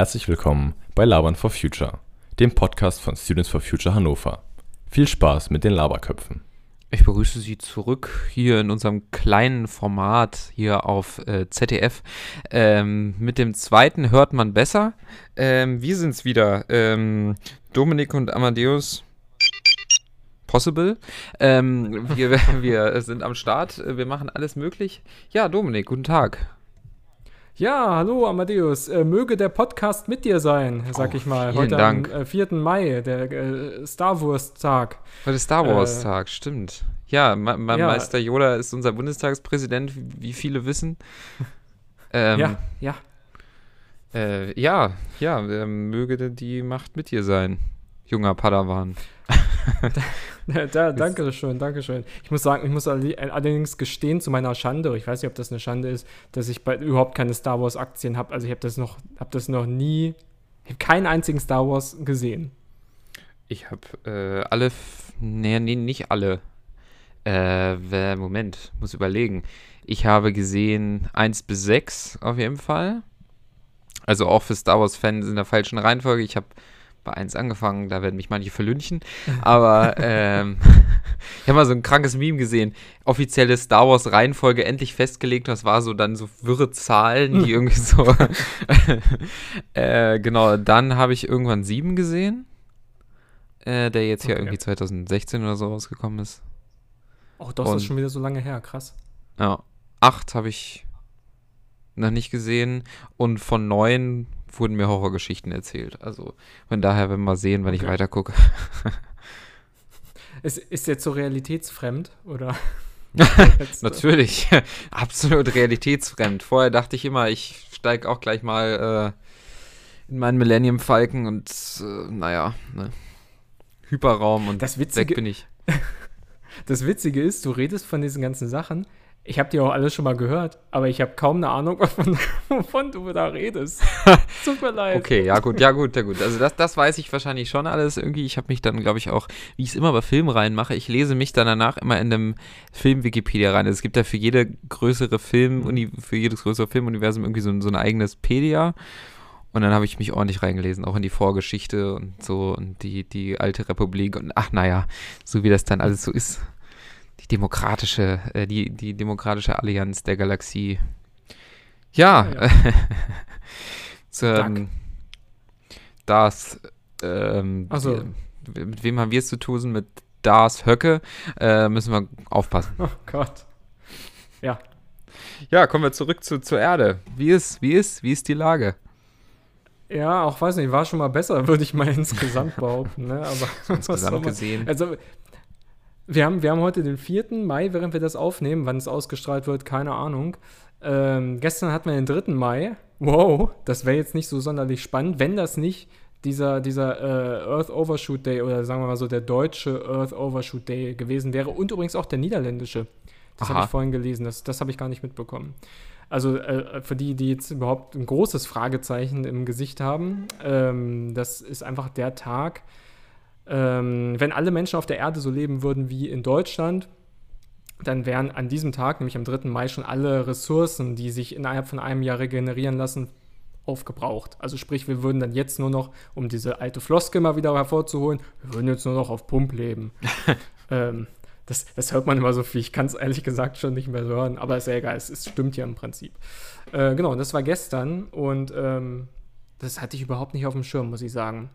Herzlich willkommen bei Labern for Future, dem Podcast von Students for Future Hannover. Viel Spaß mit den Laberköpfen. Ich begrüße Sie zurück hier in unserem kleinen Format hier auf äh, ZDF. Ähm, mit dem zweiten hört man besser. Ähm, wir sind's wieder. Ähm, Dominik und Amadeus. Possible. Ähm, wir, wir sind am Start. Wir machen alles möglich. Ja, Dominik, guten Tag. Ja, hallo Amadeus. Äh, möge der Podcast mit dir sein, sag Oh, ich mal. Heute Dank. am äh, 4. Mai, der äh, Star Wars-Tag. Heute ist Star Äh, Wars Tag, stimmt. Ja, Ma Ma ja. Meister Yoda ist unser Bundestagspräsident, wie wie viele wissen. Ähm, ja, ja. Äh, ja, ja, ähm, möge die Macht mit dir sein, junger Padawan. da, danke schön, danke schön. Ich muss sagen, ich muss alle- allerdings gestehen zu meiner Schande, ich weiß nicht, ob das eine Schande ist, dass ich bei, überhaupt keine Star Wars-Aktien habe. Also ich habe das noch, habe das noch nie, habe keinen einzigen Star Wars gesehen. Ich habe äh, alle, nee, nee, nicht alle. Äh, Moment, muss überlegen. Ich habe gesehen 1 bis 6 auf jeden Fall. Also auch für Star Wars-Fans in der falschen Reihenfolge. Ich habe bei 1 angefangen, da werden mich manche verlünchen. Aber ähm, ich habe mal so ein krankes Meme gesehen. Offizielle Star Wars-Reihenfolge endlich festgelegt. Das war so dann so wirre Zahlen, die irgendwie so. äh, genau, dann habe ich irgendwann 7 gesehen. Äh, der jetzt ja Okay. irgendwie 2016 oder so rausgekommen ist. Auch das ist Und- schon wieder so lange her, krass. Ja. 8 habe ich noch nicht gesehen. Und von 9 wurden mir Horrorgeschichten erzählt. Also von daher werden wir mal sehen, wenn ich Okay. weiter gucke. Ist, ist jetzt so realitätsfremd oder? Natürlich. Absolut realitätsfremd. Vorher dachte ich immer, ich steige auch gleich mal äh, in meinen Millennium Falcon und äh, naja, ne. Hyperraum und Das weg Witzige, bin ich. Das Witzige ist, du redest von diesen ganzen Sachen. Ich habe die auch alles schon mal gehört, aber ich habe kaum eine Ahnung, wovon, wovon du da redest. Tut mir leid. Okay, ja gut, ja gut, ja gut. Also das, das weiß ich wahrscheinlich schon alles irgendwie. Ich habe mich dann, glaube ich, auch, wie ich es immer bei Filmen reinmache, ich lese mich dann danach immer in einem Film-Wikipedia rein. Also es gibt da für jede größere Film, für jedes größere Filmuniversum irgendwie so, ein- so ein eigenes Pedia. Und dann habe ich mich ordentlich reingelesen, auch in die Vorgeschichte und so und die, die alte Republik und ach naja, so wie das dann alles so ist. Demokratische, äh, die, die demokratische Allianz der Galaxie. Ja, Ja, so, ähm, das, ähm, Ach so. wir- mit wem haben wir es zu tun? Mit Das Höcke. Äh, müssen wir aufpassen. Oh Gott. Ja. Ja, kommen wir zurück zu, zur Erde. Wie ist, wie ist, wie ist die Lage? Ja, auch weiß nicht, war schon mal besser, würde ich mal insgesamt behaupten. Ne? Aber Insgesamt gesehen. Also, wir haben, wir haben heute den 4. Mai, während wir das aufnehmen. Wann es ausgestrahlt wird, keine Ahnung. Ähm, gestern hatten wir den 3. Mai. Wow, das wäre jetzt nicht so sonderlich spannend, wenn das nicht dieser, dieser äh, Earth Overshoot Day oder sagen wir mal so der deutsche Earth Overshoot Day gewesen wäre und übrigens auch der niederländische. Das habe ich vorhin gelesen, das, das habe ich gar nicht mitbekommen. Also äh, für die, die jetzt überhaupt ein großes Fragezeichen im Gesicht haben, ähm, das ist einfach der Tag, ähm, wenn alle Menschen auf der Erde so leben würden wie in Deutschland, dann wären an diesem Tag, nämlich am 3. Mai, schon alle Ressourcen, die sich innerhalb von einem Jahr regenerieren lassen, aufgebraucht. Also sprich, wir würden dann jetzt nur noch, um diese alte Floskel mal wieder hervorzuholen, wir würden jetzt nur noch auf Pump leben. ähm, das, das hört man immer so viel. Ich kann es ehrlich gesagt schon nicht mehr so hören, aber ist ja egal, es, es stimmt ja im Prinzip. Äh, genau, das war gestern und ähm, das hatte ich überhaupt nicht auf dem Schirm, muss ich sagen.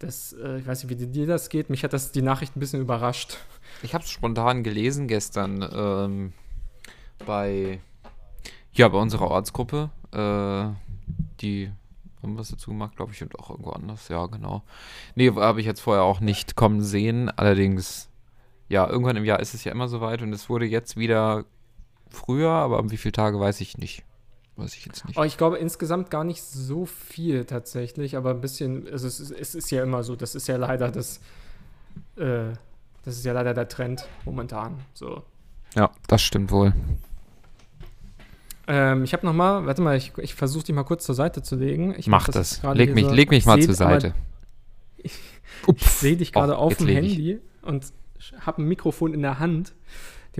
Das, äh, ich weiß nicht, wie dir das geht. Mich hat das die Nachricht ein bisschen überrascht. Ich habe es spontan gelesen gestern ähm, bei, ja, bei unserer Ortsgruppe. Äh, die haben was dazu gemacht, glaube ich, und auch irgendwo anders. Ja, genau. Nee, habe ich jetzt vorher auch nicht kommen sehen. Allerdings, ja, irgendwann im Jahr ist es ja immer soweit und es wurde jetzt wieder früher, aber um wie viele Tage weiß ich nicht. Weiß ich jetzt nicht. Aber ich glaube insgesamt gar nicht so viel tatsächlich, aber ein bisschen, also es ist, es ist ja immer so, das ist ja leider das, äh, das ist ja leider der Trend momentan. So. Ja, das stimmt wohl. Ähm, ich habe noch mal, warte mal, ich, ich versuche die mal kurz zur Seite zu legen. Ich Mach mach das. gerade Leg mich, so- leg mich ich mal zur Seite. Ich sehe dich gerade Oh, auf dem ich. Handy und habe ein Mikrofon in der Hand.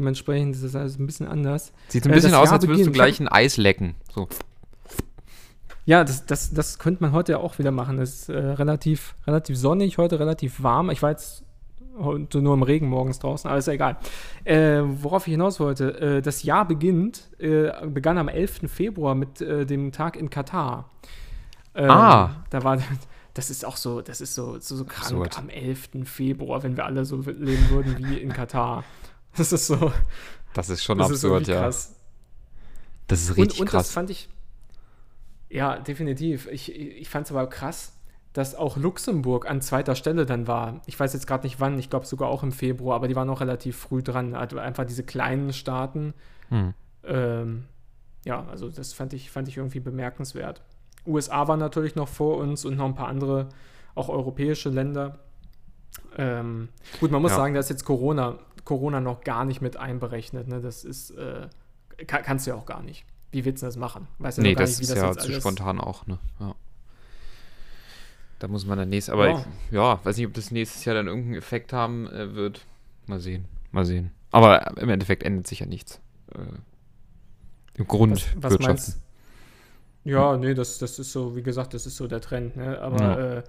Dementsprechend ist es alles ein bisschen anders. Sieht ein Äh, bisschen das aus, als würdest du gleich ein Eis lecken. So. Ja, das, das, das könnte man heute ja auch wieder machen. Es ist äh, relativ, relativ sonnig, heute relativ warm. Ich war jetzt heute nur im Regen morgens draußen, aber ist ja egal. Äh, worauf ich hinaus wollte, äh, das Jahr beginnt, äh, begann am 11. Februar mit äh, dem Tag in Katar. Ähm, Ah. Da war, das ist auch so, das ist so, so, so krank Absurd. am 11. Februar, wenn wir alle so leben würden wie in Katar. Das ist so, Das ist schon das ist absurd, irgendwie ja. krass. Das ist Und, richtig und das krass. fand ich, ja, definitiv. Ich, ich fand es aber krass, dass auch Luxemburg an zweiter Stelle dann war. Ich weiß jetzt gerade nicht wann, ich glaube sogar auch im Februar, aber die waren noch relativ früh dran. Also einfach diese kleinen Staaten. Hm. Ähm, ja, also das fand ich, fand ich irgendwie bemerkenswert. USA war natürlich noch vor uns und noch ein paar andere, auch europäische Länder. Ähm, gut, man muss Ja. sagen, da ist jetzt Corona, Corona noch gar nicht mit einberechnet. Ne? Das ist, äh, kann, kannst du ja auch gar nicht. Wie willst du das machen? Weißt du Nee, das nicht, wie ist das ja zu spontan auch, ne? Ja. Da muss man dann nächstes, aber Ja. ja. weiß nicht, ob das nächstes Jahr dann irgendeinen Effekt haben äh, wird. Mal sehen, mal sehen. Aber im Endeffekt ändert sich ja nichts. Äh, Im Grund Was, was wirtschaften. meinst Ja, nee, das, das ist so, wie gesagt, das ist so der Trend. Ne? Aber Ja. äh,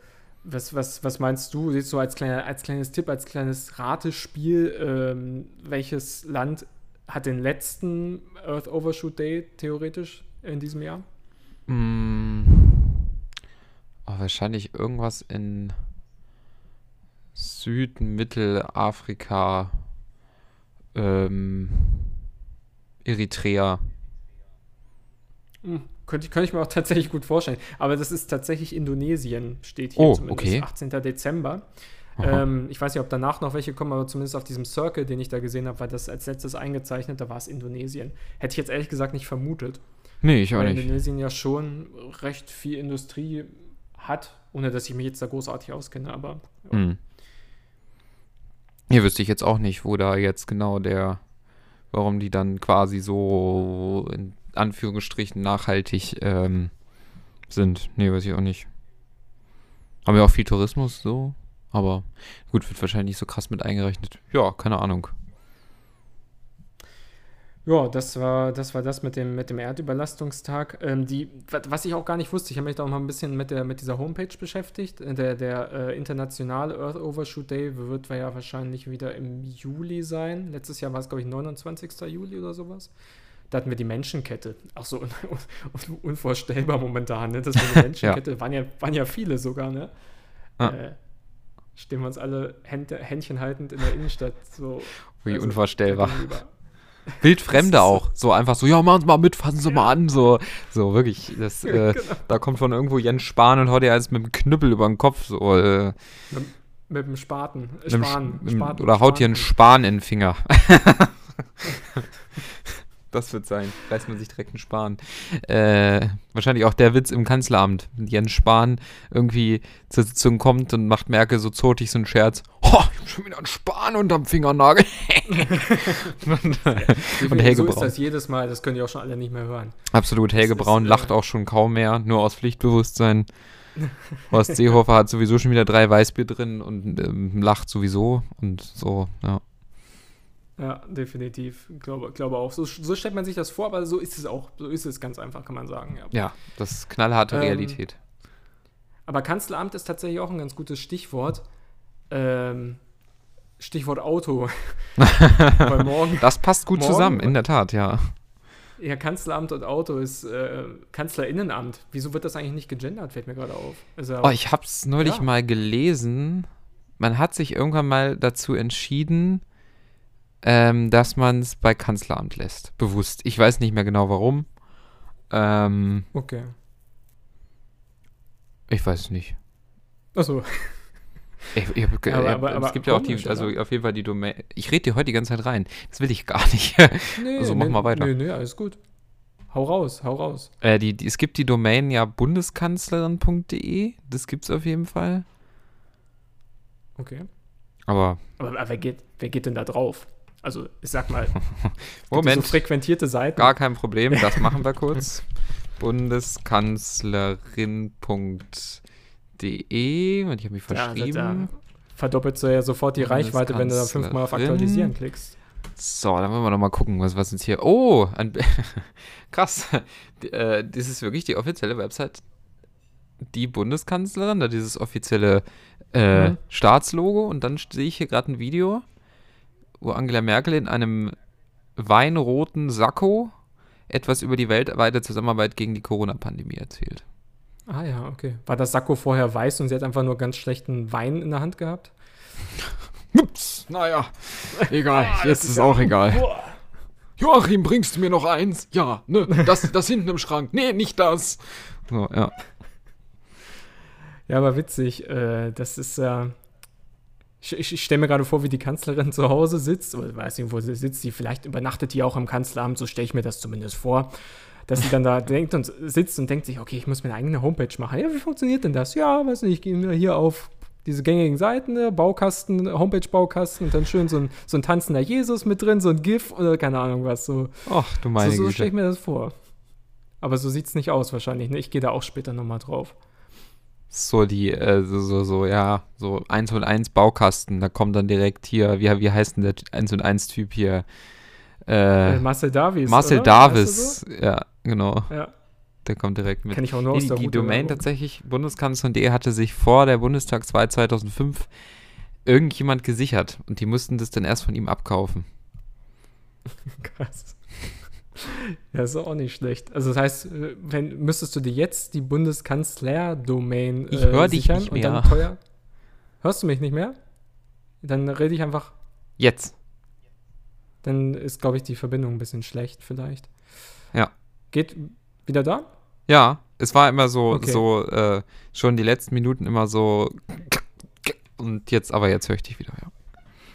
was, was, was meinst du, jetzt so als, kleiner, als kleines Tipp, als kleines Ratespiel, ähm, welches Land hat den letzten Earth Overshoot Day theoretisch in diesem Jahr? Mm, oh, wahrscheinlich irgendwas in Süd-, Mittelafrika, ähm, Eritrea. Hm, könnte, ich- könnte ich mir auch tatsächlich gut vorstellen. Aber das ist tatsächlich Indonesien, steht hier Oh, zumindest. okay. 18. Dezember. Ähm, ich weiß nicht, ob danach noch welche kommen, aber zumindest auf diesem Circle, den ich da gesehen habe, war das als letztes eingezeichnet, da war es Indonesien. Hätte ich jetzt ehrlich gesagt nicht vermutet. Nee, ich auch weil nicht. Indonesien ja schon recht viel Industrie hat, ohne dass ich mich jetzt da großartig auskenne, aber Hm. Hier wüsste ich jetzt auch nicht, wo da jetzt genau der, warum die dann quasi so in Anführungsstrichen nachhaltig ähm, sind. Nee, weiß ich auch nicht. Haben ja auch viel Tourismus so, aber gut, wird wahrscheinlich nicht so krass mit eingerechnet. Ja, keine Ahnung. ja, das war das, war das mit, dem, mit dem Erdüberlastungstag. Ähm, die, wa- was ich auch gar nicht wusste, ich habe mich da auch mal ein bisschen mit, der, mit dieser Homepage beschäftigt. Äh, Der, der äh, internationale Earth Overshoot Day wird ja wahrscheinlich wieder im Juli sein. Letztes Jahr war es, glaube ich, 29. Juli oder sowas. Da hatten wir die Menschenkette. Auch so un un unvorstellbar momentan, ne? dass wir eine Menschenkette, waren, ja, waren ja viele sogar, ne? Ah. Äh, stehen wir uns alle Hände, Händchen haltend in der Innenstadt so. Wie also, unvorstellbar. Wildfremde Das auch. So einfach so, ja, machen Sie mal mit, fassen Sie mal an. So, so wirklich. Das, äh, Genau. Da kommt von irgendwo Jens Spahn und haut dir eins mit dem Knüppel über den Kopf. So, äh, Mit dem Spaten. Mit dem Span, Sch- mit dem- Spaten, oder haut dir einen Spaten. Span in den Finger. das wird sein. Reißt man sich direkt einen Span. Äh, wahrscheinlich auch der Witz im Kanzleramt. Wenn Jens Spahn irgendwie zur Sitzung kommt und macht Merkel so zotig so einen Scherz. Oh, ich hab schon wieder einen Span unterm Fingernagel. und, und Helge so ist Braun. das jedes Mal, das können die auch schon alle nicht mehr hören. Absolut, Helge Das ist, Braun äh, lacht auch schon kaum mehr, nur aus Pflichtbewusstsein. Horst Seehofer hat sowieso schon wieder drei Weißbier drin und ähm, lacht sowieso und so, ja. Ja, definitiv. Ich glaube, glaube auch. So, so stellt man sich das vor, aber so ist es auch. So ist es ganz einfach, kann man sagen. Ja. Ja, das ist knallharte Ähm, Realität. Aber Kanzleramt ist tatsächlich auch ein ganz gutes Stichwort. Ähm, Stichwort Auto. Weil morgen, Das passt gut morgen- zusammen, in der Tat, ja. ja, Kanzleramt und Auto ist äh, Kanzlerinnenamt. Wieso wird das eigentlich nicht gegendert, fällt mir gerade auf. Also, Oh, ich hab's neulich Ja. mal gelesen. Man hat sich irgendwann mal dazu entschieden, ähm, dass man es bei Kanzleramt lässt. Bewusst. Ich weiß nicht mehr genau warum. Ähm, okay. ich weiß es nicht. Achso. Ich, ich hab, Aber- hab, aber- aber es gibt ja auch die, also oder? auf jeden Fall die Domain. Ich rede dir heute die ganze Zeit rein. Das will ich gar nicht. Nee, Also mach nee, mal weiter. Nee, nee, alles gut. Hau raus, hau raus. äh, die, die, es gibt die Domain ja bundeskanzlerin.de. Das gibt's auf jeden Fall. Okay. Aber Aber, aber wer, geht, wer geht denn da drauf? Also, ich sag mal, Moment, so frequentierte Seiten. gar kein Problem. Das machen wir kurz. Bundeskanzlerin.de. Und ich habe mich Ja, verschrieben. da, da verdoppelt du ja sofort die Reichweite, wenn du da fünfmal auf. Aktualisieren klickst. So, dann wollen wir noch mal gucken, was, was uns hier. Oh, ein, krass. Äh, das ist wirklich die offizielle Website. Die Bundeskanzlerin, da dieses offizielle äh, Mhm. Staatslogo. Und dann sehe ich hier gerade ein Video, wo Angela Merkel in einem weinroten Sakko etwas über die weltweite Zusammenarbeit gegen die Corona-Pandemie erzählt. Ah ja, okay. War das Sakko vorher weiß und sie hat einfach nur ganz schlechten Wein in der Hand gehabt? Ups, naja, egal, jetzt ist auch egal. Joachim, bringst du mir noch eins? Ja, ne, das, das hinten im Schrank. Nee, nicht das. So, ja. Ja, aber witzig. Äh, das ist ja. Ich ich, ich stelle mir gerade vor, wie die Kanzlerin zu Hause sitzt, oder weiß nicht, wo sie sitzt. Die vielleicht übernachtet die auch im Kanzleramt, so stelle ich mir das zumindest vor. Dass sie dann da denkt und sitzt und denkt sich, okay, ich muss mir eine eigene Homepage machen. Ja, wie funktioniert denn das? Ja, weiß nicht, ich gehe mir hier auf diese gängigen Seiten, ne, Baukasten, Homepage-Baukasten und dann schön so ein, so ein tanzender Jesus mit drin, so ein GIF oder keine Ahnung was. So, Ach, du meine so, so stelle ich mir das vor. Aber so sieht es nicht aus wahrscheinlich. Ne? Ich gehe da auch später nochmal drauf. So die, äh, so, so, so, ja, so 1 und 1 Baukasten, da kommt dann direkt hier, wie, wie heißt denn der 1 und 1 Typ hier? Äh, Äh, Marcel Davis. Marcel oder? Davis, ja, genau, Weißt du so? Ja, der kommt direkt mit. kenne ich auch nur Nee, aus die, der die Route Domain tatsächlich, bundeskanzlerin.de hatte sich vor der Bundestagswahl 2005 irgendjemand gesichert und die mussten das dann erst von ihm abkaufen. Krass. Ja, ist auch nicht schlecht. Also das heißt, äh, wenn, müsstest du dir jetzt die Bundeskanzler-Domain Ich hör dich sichern nicht und dann mehr. teuer. Hörst du mich nicht mehr? Dann rede ich einfach. Jetzt. Dann ist, glaube ich, die Verbindung ein bisschen schlecht vielleicht. Ja. Geht wieder da? Ja, es war immer so, Okay. so, äh, schon die letzten Minuten immer so und jetzt, aber jetzt höre ich dich wieder, ja.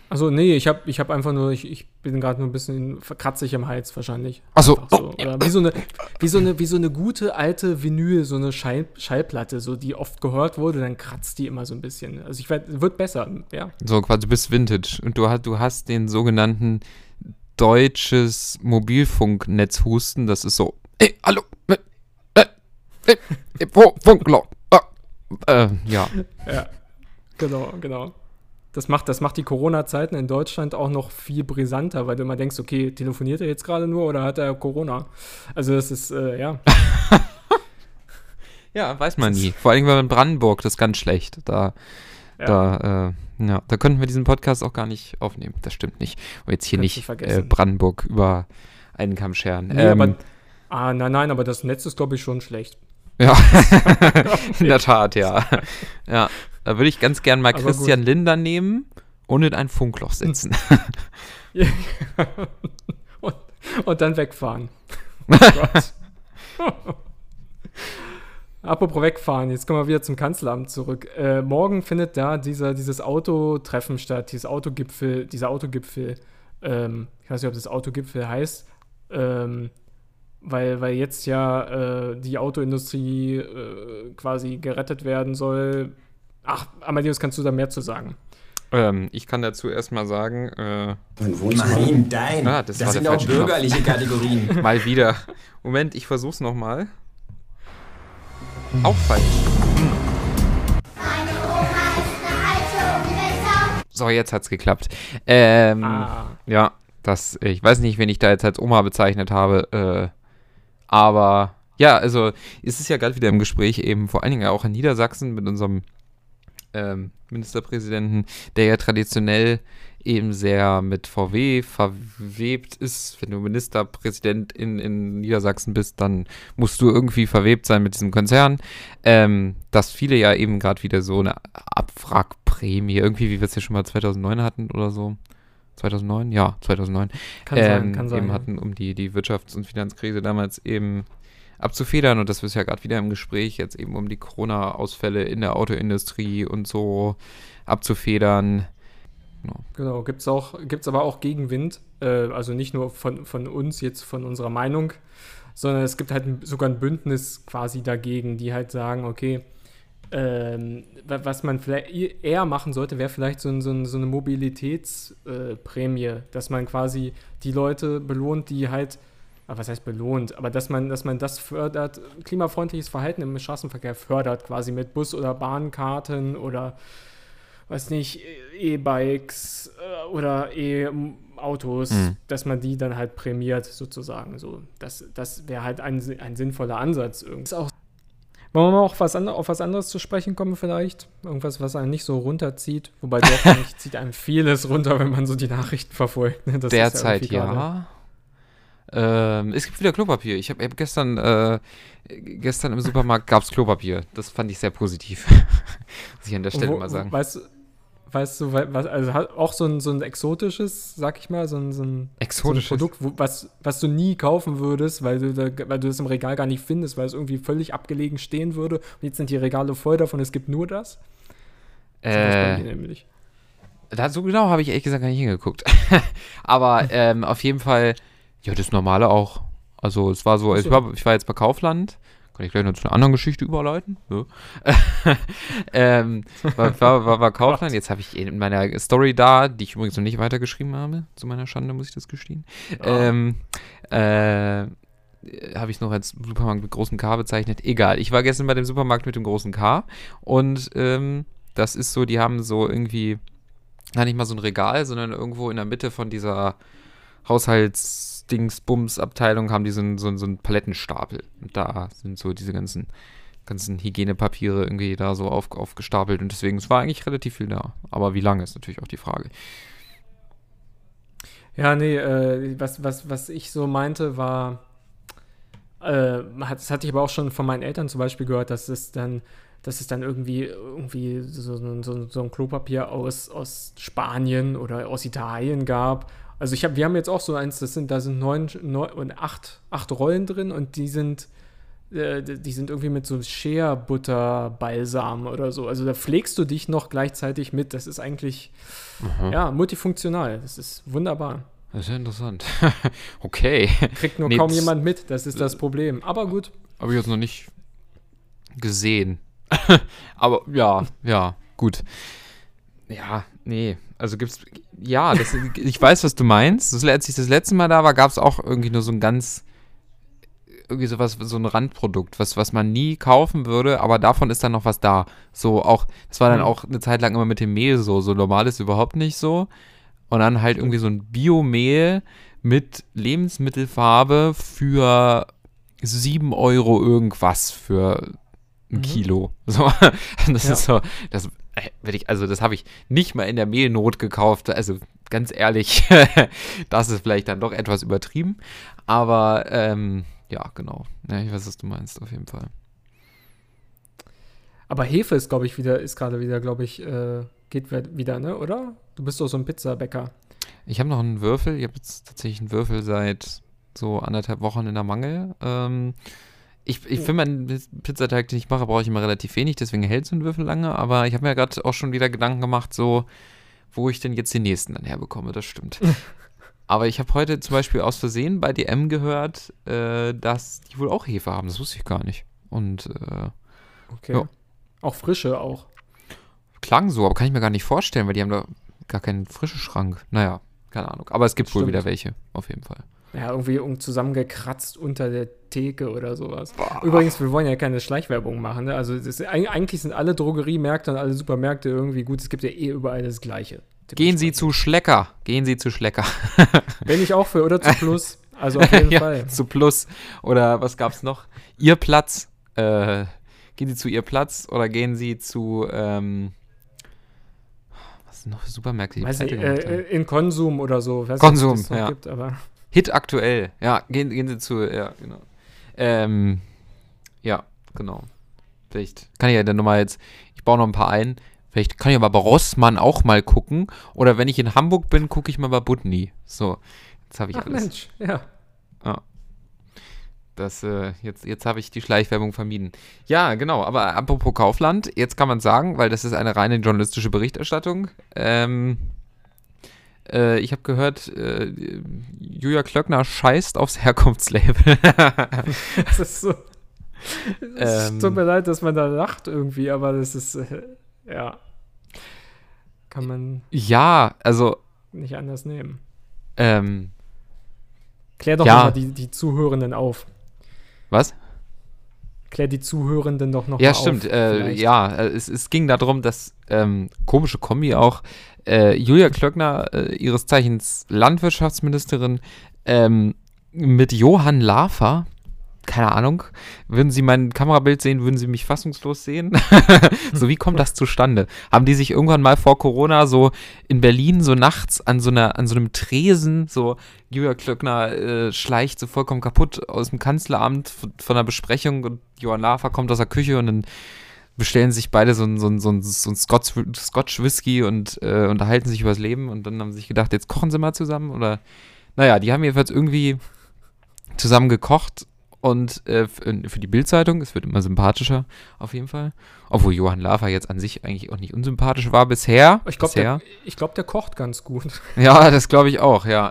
Also nee, ich habe ich hab einfach nur, ich, ich bin gerade nur ein bisschen verkratzig im Hals wahrscheinlich. Ach so. Oder wie so, eine, wie, so eine, wie so eine gute alte Vinyl, so eine Schall, Schallplatte, so die oft gehört wurde, dann kratzt die immer so ein bisschen. Also ich werd, wird besser, ja. So, quasi, du bist Vintage und du, hast- du hast den sogenannten deutsches Mobilfunknetzhusten. Das ist so, ey, hallo, äh, äh, äh, äh, wo, Funkloch, ah, äh, ja. Ja, genau, genau. Das macht, das macht die Corona-Zeiten in Deutschland auch noch viel brisanter, weil du immer denkst, okay, telefoniert er jetzt gerade nur oder hat er Corona? Also das ist, äh, ja. Ja, weiß man nie. Vor allem in Brandenburg, das ist ganz schlecht. Da, Ja. da, äh, ja, da könnten wir diesen Podcast auch gar nicht aufnehmen. Das stimmt nicht. Und jetzt hier Kannst nicht äh. Brandenburg über einen Kamm scheren. Nee, ähm, aber, ah, nein, nein, aber das Netz ist, glaube ich, schon schlecht. Ja, in der Tat, ja. Ja, da würde ich ganz gern mal Aber Christian Linder nehmen und in ein Funkloch setzen. und, und dann wegfahren. Oh. Apropos wegfahren, jetzt kommen wir wieder zum Kanzleramt zurück. Äh, morgen findet da dieser, dieses Autotreffen statt, dieses Autogipfel, dieser Autogipfel. Ähm, ich weiß nicht, ob das Autogipfel heißt, ähm, weil, weil jetzt ja äh, die Autoindustrie äh, quasi gerettet werden soll. Ach, Amadeus, kannst du da mehr zu sagen? ähm, ich kann dazu erstmal sagen, äh, Mein Wohnzimmer. Nein, dein. Ah, das das sind auch falsche Knopf. bürgerliche Kategorien. mal wieder. Moment, ich versuch's nochmal. Auch falsch. So, jetzt hat's geklappt. Ähm, Ah. Ja, das, ich weiß nicht, wen ich da jetzt als Oma bezeichnet habe, äh, aber ja, also es ist ja gerade wieder im Gespräch eben, vor allen Dingen auch in Niedersachsen mit unserem ähm, Ministerpräsidenten, der ja traditionell eben sehr mit VW verwebt ist. Wenn du Ministerpräsident in, in Niedersachsen bist, dann musst du irgendwie verwebt sein mit diesem Konzern. Ähm, dass viele ja eben gerade wieder so eine Abwrackprämie, irgendwie wie wir es ja schon mal 2009 hatten oder so. 2009? Ja, 2009 Kann ähm, sein, kann sein. eben hatten, um die, die Wirtschafts- und Finanzkrise damals eben abzufedern. Und das ist ja gerade wieder im Gespräch, jetzt eben um die Corona-Ausfälle in der Autoindustrie und so abzufedern. Genau, gibt es gibt's aber auch Gegenwind, äh, also nicht nur von, von uns jetzt, von unserer Meinung, sondern es gibt halt ein, sogar ein Bündnis quasi dagegen, die halt sagen, okay, ähm, wa- was man vielleicht eher machen sollte, wäre vielleicht so, so, so eine Mobilitätsprämie, äh, dass man quasi die Leute belohnt, die halt, ah, was heißt belohnt, aber dass man, dass man das fördert, klimafreundliches Verhalten im Straßenverkehr fördert, quasi mit Bus- oder Bahnkarten oder weiß nicht, E-Bikes äh, oder Autos, Mhm. dass man die dann halt prämiert, sozusagen. So, das das wäre halt ein, ein sinnvoller Ansatz. irgendwie. Ist auch wollen wir mal auch was auf was anderes zu sprechen kommen, vielleicht? Irgendwas, was einen nicht so runterzieht. Wobei doch, eigentlich zieht einem vieles runter, wenn man so die Nachrichten verfolgt. ne? Das Derzeit gerade- ja. Ähm, es gibt wieder Klopapier. Ich habe hab gestern, äh, gestern im Supermarkt gab es Klopapier. Das fand ich sehr positiv. Muss ich an der Stelle Wo- mal sagen. Weißt, du- weißt du, was, also auch so ein, so ein exotisches, sag ich mal, so ein, so ein, Exotisches. so ein Produkt, wo, was, was du nie kaufen würdest, weil du, da, weil du das im Regal gar nicht findest, weil es irgendwie völlig abgelegen stehen würde. Und jetzt sind die Regale voll davon, es gibt nur das. Äh, nämlich. da, so genau habe ich ehrlich gesagt gar nicht hingeguckt. Aber ähm, auf jeden Fall, ja, das Normale auch. Also es war so, Ach ich so. war, ich war jetzt bei Kaufland. Kann ich gleich noch zu einer anderen Geschichte überleiten? Ja. ähm, war, war, war, war Kaufland. Jetzt habe ich in meiner Story da, die ich übrigens noch nicht weitergeschrieben habe, zu meiner Schande muss ich das gestehen. Ähm, äh, habe ich noch als Supermarkt mit großem K bezeichnet. Egal, ich war gestern bei dem Supermarkt mit dem großen K und ähm, das ist so, die haben so irgendwie, gar nicht mal so ein Regal, sondern irgendwo in der Mitte von dieser Haushaltsdingsbums-Abteilung haben die so einen, so, so einen Palettenstapel. Und da sind so diese ganzen, ganzen Hygienepapiere irgendwie da so auf, aufgestapelt und deswegen, es war eigentlich relativ viel da. Aber wie lange ist natürlich auch die Frage. Ja, nee, äh, was, was, was ich so meinte, war, äh, das hatte ich aber auch schon von meinen Eltern zum Beispiel gehört, dass es dann, dass es dann irgendwie, irgendwie so, so, so ein Klopapier aus, aus Spanien oder aus Italien gab. Also ich habe, wir haben jetzt auch so eins, das sind, da sind neun, neun und acht, acht Rollen drin und die sind, äh, die sind irgendwie mit so Shea Butter Balsam oder so. Also da pflegst du dich noch gleichzeitig mit. Das ist eigentlich, ja, multifunktional. Das ist wunderbar. Das ist ja interessant. okay. Kriegt nur Nee, kaum jemand mit, das ist das Problem. Aber gut. Habe ich jetzt noch nicht gesehen. Aber ja, ja, gut. Ja, nee. Also gibt's. Ja, das, ich weiß, was du meinst. Das, als ich das letzte Mal da war, gab es auch irgendwie nur so ein ganz. Irgendwie sowas, so ein Randprodukt, was, was man nie kaufen würde, aber davon ist dann noch was da. So auch, das war dann Mhm. auch eine Zeit lang immer mit dem Mehl so. So normal ist überhaupt nicht so. Und dann halt irgendwie so ein Biomehl mit Lebensmittelfarbe für 7 Euro irgendwas für ein Mhm. Kilo. So, das Ja. ist so, das ich, also das habe ich nicht mal in der Mehlnot gekauft. Also ganz ehrlich, das ist vielleicht dann doch etwas übertrieben. Aber ähm, ja, genau. Ja, ich weiß, was du meinst, auf jeden Fall. Aber Hefe ist, glaube ich, wieder, ist gerade wieder, glaube ich, äh, geht wieder, ne, oder? Du bist doch so ein Pizzabäcker. Ich habe noch einen Würfel. Ich habe jetzt tatsächlich einen Würfel seit so anderthalb Wochen in der Mangel. Ähm, ich, ich für meinen Pizzateig, den ich mache, brauche ich immer relativ wenig, deswegen hält so ein Würfel lange. Aber ich habe mir gerade auch schon wieder Gedanken gemacht, so, wo ich denn jetzt den nächsten dann herbekomme. Das stimmt. aber ich habe heute zum Beispiel aus Versehen bei DM gehört, äh, dass die wohl auch Hefe haben. Das wusste ich gar nicht. Und äh, Okay. Ja. Auch frische auch. klang so, aber kann ich mir gar nicht vorstellen, weil die haben da gar keinen frischen Schrank. Naja, keine Ahnung. Aber es gibt wohl Stimmt. wieder welche, auf jeden Fall. Ja, irgendwie zusammengekratzt unter der Theke oder sowas. Übrigens, wir wollen ja keine Schleichwerbung machen. Ne? Also eig- eigentlich sind alle Drogeriemärkte und alle Supermärkte irgendwie gut. Es gibt ja eh überall das Gleiche. Gehen Sie zu Schlecker. Gehen Sie zu Schlecker. Bin ich auch für oder zu Plus. Also auf jeden ja, Fall. zu Plus. Oder was gab's noch? Ihr Platz. Äh, gehen Sie zu Ihr Platz oder gehen Sie zu, ähm, was sind noch für Supermärkte, die Weiß äh, äh, in Konsum oder so. Weiß Konsum, nicht, es ja. Gibt, aber Hit aktuell. Ja, gehen, gehen Sie zu, ja, genau. Ähm, ja, genau. Vielleicht kann ich ja dann nochmal jetzt, ich baue noch ein paar ein. Vielleicht kann ich aber bei Rossmann auch mal gucken. Oder wenn ich in Hamburg bin, gucke ich mal bei Butni. So, jetzt habe ich Ach alles. Mensch, ja. Das, äh, jetzt, jetzt habe ich die Schleichwerbung vermieden. Ja, genau, aber apropos Kaufland, jetzt kann man sagen, weil das ist eine reine journalistische Berichterstattung. Ähm, äh, ich habe gehört, äh, Julia Klöckner scheißt aufs Herkunftslabel. Das ist so. Es Ähm. tut mir leid, dass man da lacht irgendwie, aber das ist, äh, ja. Kann man ja, also, nicht anders nehmen. ähm, Klär doch Ja. mal die, die Zuhörenden auf. was? klär die Zuhörenden doch noch Ja, mal stimmt. auf. Äh, ja, äh, es, es ging darum, dass ähm, komische Kombi auch äh, Julia Klöckner, äh, ihres Zeichens Landwirtschaftsministerin, ähm, mit Johann Lafer, keine Ahnung, würden Sie mein Kamerabild sehen, würden Sie mich fassungslos sehen? so, wie kommt das zustande? Haben die sich irgendwann mal vor Corona so in Berlin so nachts an so, einer, an so einem Tresen, so Julia Klöckner äh, schleicht so vollkommen kaputt aus dem Kanzleramt von, von einer Besprechung und Johann Lafer kommt aus der Küche und dann bestellen sich beide so ein, so ein, so ein, so ein Scotch, Scotch Whisky und äh, unterhalten sich über das Leben und dann haben sie sich gedacht, jetzt kochen sie mal zusammen oder naja, die haben jedenfalls irgendwie zusammen gekocht und äh, für die Bildzeitung, es wird immer sympathischer auf jeden Fall, obwohl Johann Lafer jetzt an sich eigentlich auch nicht unsympathisch war bisher. Ich glaube, der, ich glaub, der kocht ganz gut. Ja, das glaube ich auch, ja.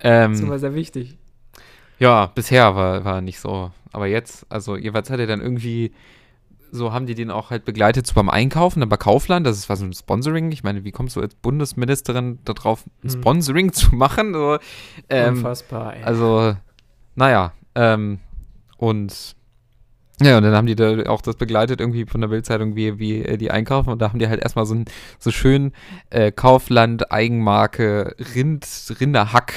Das ist Ähm, immer sehr wichtig. Ja, bisher war, war nicht so. Aber jetzt, also jeweils hat er dann irgendwie, so haben die den auch halt begleitet so beim Einkaufen, dann bei Kaufland, das ist was ein Sponsoring. Ich meine, wie kommst du als Bundesministerin darauf, ein Hm. Sponsoring zu machen? So, ähm, Unfassbar, ey. also, naja, ähm, und ja, und dann haben die da auch das begleitet irgendwie von der Bildzeitung, wie, wie äh, die einkaufen und da haben die halt erstmal so, ein, so schön äh, Kaufland, Eigenmarke, Rind, Rinderhack,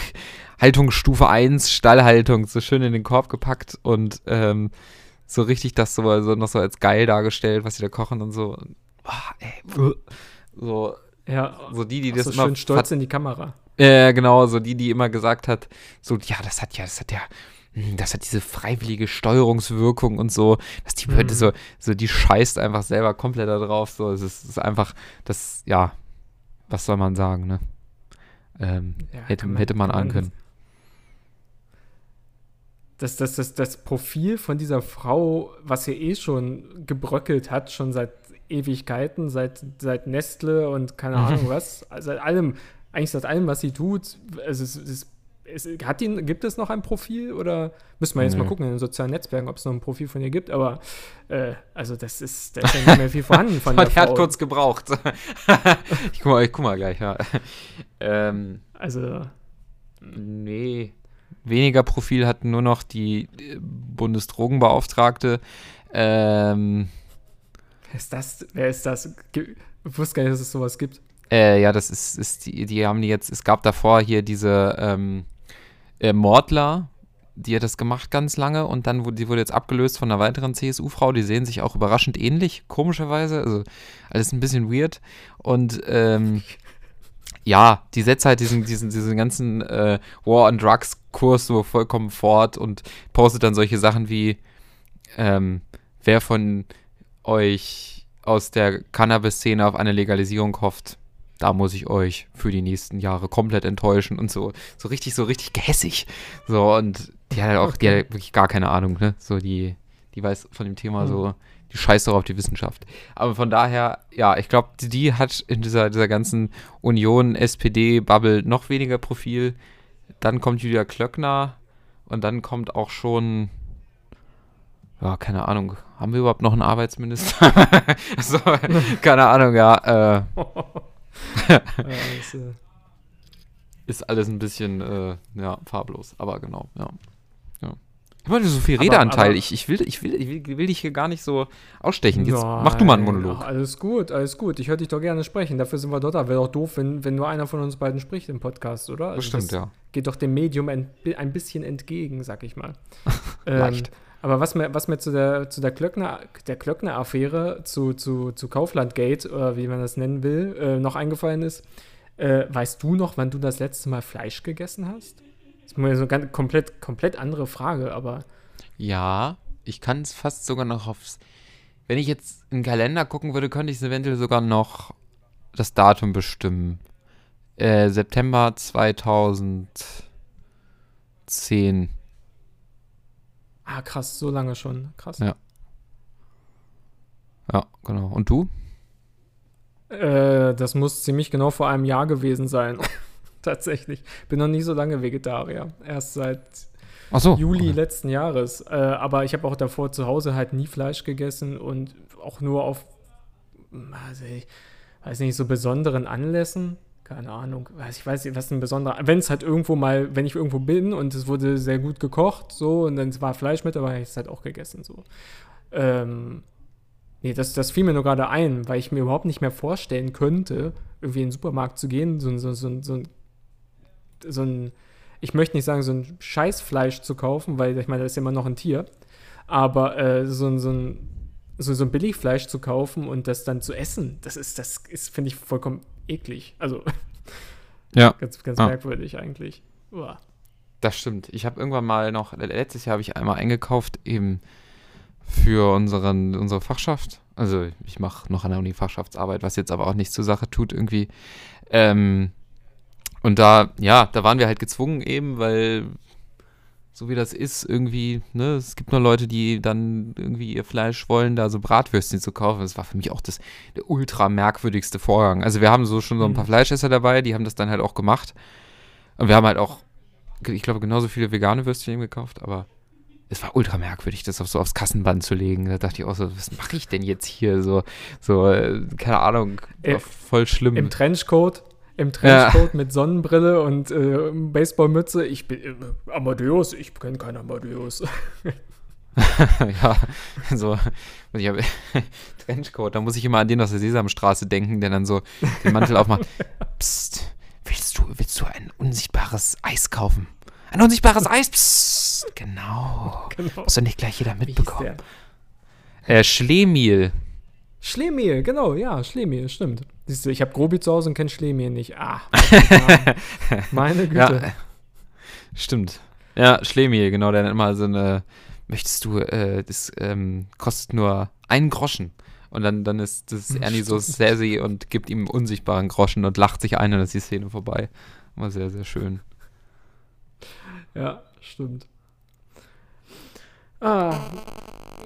Haltungsstufe 1, Stallhaltung, so schön in den Korb gepackt und ähm, so richtig das so, so noch so als geil dargestellt, was sie da kochen und so. Ah, ey, so, ja, so die, die das so immer schön stolz in die Kamera. äh, genau, so die, die immer gesagt hat, so, ja, das hat ja, das hat ja, hm, das hat diese freiwillige Steuerungswirkung und so, dass die Leute Mhm. so, so, die scheißt einfach selber komplett da drauf, so, es ist, es ist einfach, das, ja, was soll man sagen, ne? Ähm, Ja, hätte, kann hätte man ahnen können. Das, das, das, das Profil von dieser Frau, was hier eh schon gebröckelt hat, schon seit Ewigkeiten, seit, seit Nestle und keine Ahnung was, seit allem, eigentlich seit allem, was sie tut, also es, es, es, hat die, gibt es noch ein Profil oder müssen wir jetzt mal Nö. gucken in den sozialen Netzwerken, ob es noch ein Profil von ihr gibt, aber äh, also das ist, da ist ja nicht mehr viel vorhanden von der Der hat Frau. kurz gebraucht. ich guck mal, ich guck mal gleich, ja. Ähm, Also, Nee. Weniger Profil hat nur noch die äh, Bundesdrogenbeauftragte. Ähm, wer ist das? Wer ist das? Ich wusste gar nicht, dass es sowas gibt. äh, ja, das ist, ist die, die haben die jetzt, es gab davor hier diese ähm, äh, Mordler, die hat das gemacht ganz lange und dann wurde, die wurde jetzt abgelöst von einer weiteren CSU-Frau, die sehen sich auch überraschend ähnlich, komischerweise, also alles ein bisschen weird und ähm, ja, die setzt halt diesen, diesen, diesen ganzen äh, War on Drugs-Kurs so vollkommen fort und postet dann solche Sachen wie, ähm, wer von euch aus der Cannabis-Szene auf eine Legalisierung hofft, da muss ich euch für die nächsten Jahre komplett enttäuschen und so, so richtig, so richtig gehässig. So, und die hat halt auch, die hat wirklich gar keine Ahnung, ne? So, die, die weiß von dem Thema so, die scheißt doch auf die Wissenschaft. Aber von daher, ja, ich glaube, die, hat in dieser, dieser ganzen Union, SPD-Bubble noch weniger Profil. Dann kommt Julia Klöckner und dann kommt auch schon, ja, keine Ahnung, haben wir überhaupt noch einen Arbeitsminister? so, keine Ahnung, ja, äh, Ja, das, äh, ist alles ein bisschen, äh, ja, farblos, aber genau, ja. Ich meine, so viel Aber- Redeanteil, aber- ich, ich, will, ich, will, ich will, will dich hier gar nicht so ausstechen. Jetzt Nein, mach du mal einen Monolog. ach, alles gut, alles gut. Ich höre dich doch gerne sprechen. Dafür sind wir dort. da. Wäre doch doof, wenn, wenn nur einer von uns beiden spricht im Podcast, oder? Also das stimmt, ja. Geht doch dem Medium ein, ein bisschen entgegen, sag ich mal. ähm, Leicht. aber was mir, was mir zu der, zu der Klöckner, der Klöckner-Affäre, zu, zu, zu Kaufland-Gate, oder wie man das nennen will, äh, noch eingefallen ist, äh, weißt du noch, wann du das letzte Mal Fleisch gegessen hast? Das ist mal so eine komplett, komplett andere Frage, aber Ja, ich kann es fast sogar noch aufs. Wenn ich jetzt in den Kalender gucken würde, könnte ich es eventuell sogar noch das Datum bestimmen. Äh, September 2010. ah, krass, so lange schon. Krass. Ja. Ja, genau. Und du? Äh, das muss ziemlich genau vor einem Jahr gewesen sein. Tatsächlich. Bin noch nie so lange Vegetarier. Erst seit so. Juli okay. letzten Jahres. Äh, aber ich habe auch davor zu Hause halt nie Fleisch gegessen und auch nur auf, also ich weiß nicht, so besonderen Anlässen. Keine Ahnung. Weiß- Ich weiß nicht, was ein besonderer. Wenn es halt irgendwo mal, wenn ich irgendwo bin und es wurde sehr gut gekocht, so, und dann war Fleisch mit, aber ich es halt auch gegessen, so. ähm, nee, das, das fiel mir nur gerade ein, weil ich mir überhaupt nicht mehr vorstellen könnte, irgendwie in den Supermarkt zu gehen, so, so, so, so, ein- so ein, ich möchte nicht sagen, so ein Scheißfleisch zu kaufen, weil ich meine, das ist ja immer noch ein Tier, aber äh, so, ein- so ein so, so ein Billigfleisch zu kaufen und das dann zu essen, das ist, das ist, finde ich, vollkommen eklig. Also Ja. ganz, ganz Ah. merkwürdig eigentlich. Uah. Das stimmt. Ich habe irgendwann mal noch, letztes Jahr habe ich einmal eingekauft, eben für unseren, unsere Fachschaft. Also ich mache noch an der Uni Fachschaftsarbeit, was jetzt aber auch nichts zur Sache tut irgendwie. Ähm, und da, ja, da waren wir halt gezwungen eben, weil so wie das ist, irgendwie, ne, es gibt nur Leute, die dann irgendwie ihr Fleisch wollen, da so Bratwürstchen zu kaufen. Das war für mich auch das, der ultra merkwürdigste Vorgang. Also wir haben so schon so ein paar Mhm. Fleischesser dabei, die haben das dann halt auch gemacht. Und wir haben halt auch ich glaube, genauso viele vegane Würstchen eben gekauft, aber es war ultra merkwürdig, das auf, so aufs Kassenband zu legen. Da dachte ich auch so, was mache ich denn jetzt hier? So, so äh, keine Ahnung, Äh, voll schlimm. Im Trenchcoat, im Trenchcoat mit Sonnenbrille und äh, Baseballmütze. Ich bin äh, Amadeus, ich kenne keinen Amadeus. ja, so, ich habe Trenchcoat, da muss ich immer an den aus der Sesamstraße denken, der dann so den Mantel aufmacht. Psst, willst du, willst du ein unsichtbares Eis kaufen? Ein unsichtbares Eis? Psst, genau. genau. Muss doch nicht gleich jeder mitbekommen. Äh, Schlemiel. Schlemiel, genau, ja, Schlemiel, stimmt. Siehst du, ich habe Grobi zu Hause und kenne Schlemiel nicht. Ah, meine Güte. Ja, stimmt. Ja, Schlemiel, genau, der hat immer so eine, möchtest du, äh, das ähm, kostet nur einen Groschen. Und dann, dann ist das Ernie so sassy und gibt ihm unsichtbaren Groschen und lacht sich ein und dann ist die Szene vorbei. War sehr, sehr schön. Ja, stimmt. Ah,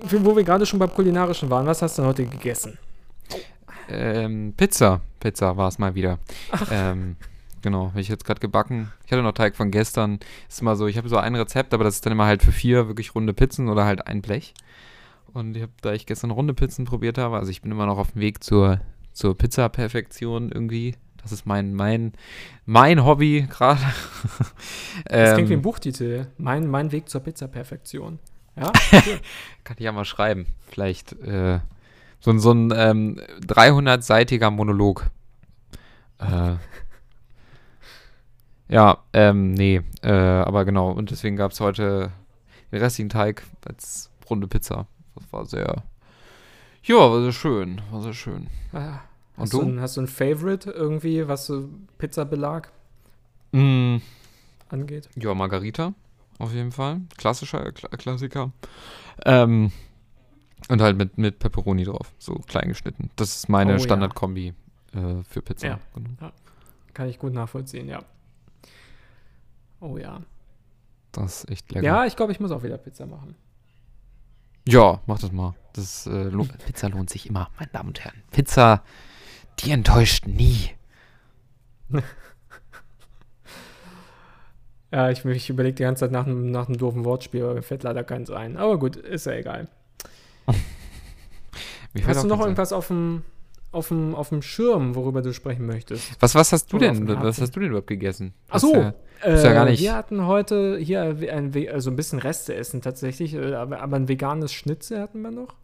wo wir gerade schon beim Kulinarischen waren, was hast du denn heute gegessen? Ähm, Pizza. Pizza war es mal wieder. Ähm, genau, habe ich jetzt gerade gebacken. Ich hatte noch Teig von gestern. Ist immer so, ich habe so ein Rezept, aber das ist dann immer halt für vier wirklich runde Pizzen oder halt ein Blech. Und ich habe, da ich gestern runde Pizzen probiert habe, also ich bin immer noch auf dem Weg zur, zur Pizza-Perfektion irgendwie. Das ist mein, mein, mein Hobby gerade. Das klingt wie ein ähm, Buchtitel. Mein, mein Weg zur Pizza-Perfektion. Ja? kann ich ja mal schreiben. Vielleicht äh, so, ein- so ein ähm, 300-seitiger Monolog. Äh, ja, ähm, nee, äh, aber genau. Und deswegen gab es heute den restlichen Teig als runde Pizza. Das war sehr, ja, war sehr schön, war sehr schön. Ah, Und hast, du? du ein, hast du ein Favorite irgendwie, was so Pizzabelag Mm, angeht? ja, Margarita, auf jeden Fall. Klassischer Kla Klassiker. Ähm, und halt mit, mit Pepperoni drauf, so klein geschnitten. Das ist meine Oh, ja. Standardkombi äh, für Pizza. Ja. Genau. Kann ich gut nachvollziehen, ja. Oh ja. Das ist echt lecker. Ja, ich glaube, ich muss auch wieder Pizza machen. Ja, mach das mal. Das, äh, lo Pizza lohnt sich immer, meine Damen und Herren. Pizza, die enttäuscht nie. Ja, ich, ich überlege die ganze Zeit nach einem, nach einem doofen Wortspiel, aber mir fällt leider keins ein. Aber gut, ist ja egal. Fällt Hast du noch irgendwas auf dem, auf dem, auf dem Schirm, worüber du sprechen möchtest? Was, was hast du Oder denn? Was hast du denn überhaupt gegessen? Ach so, ja- ist ja gar nicht- wir hatten heute hier ein, also ein bisschen Reste essen tatsächlich, äh, aber, aber ein veganes Schnitzel hatten wir noch.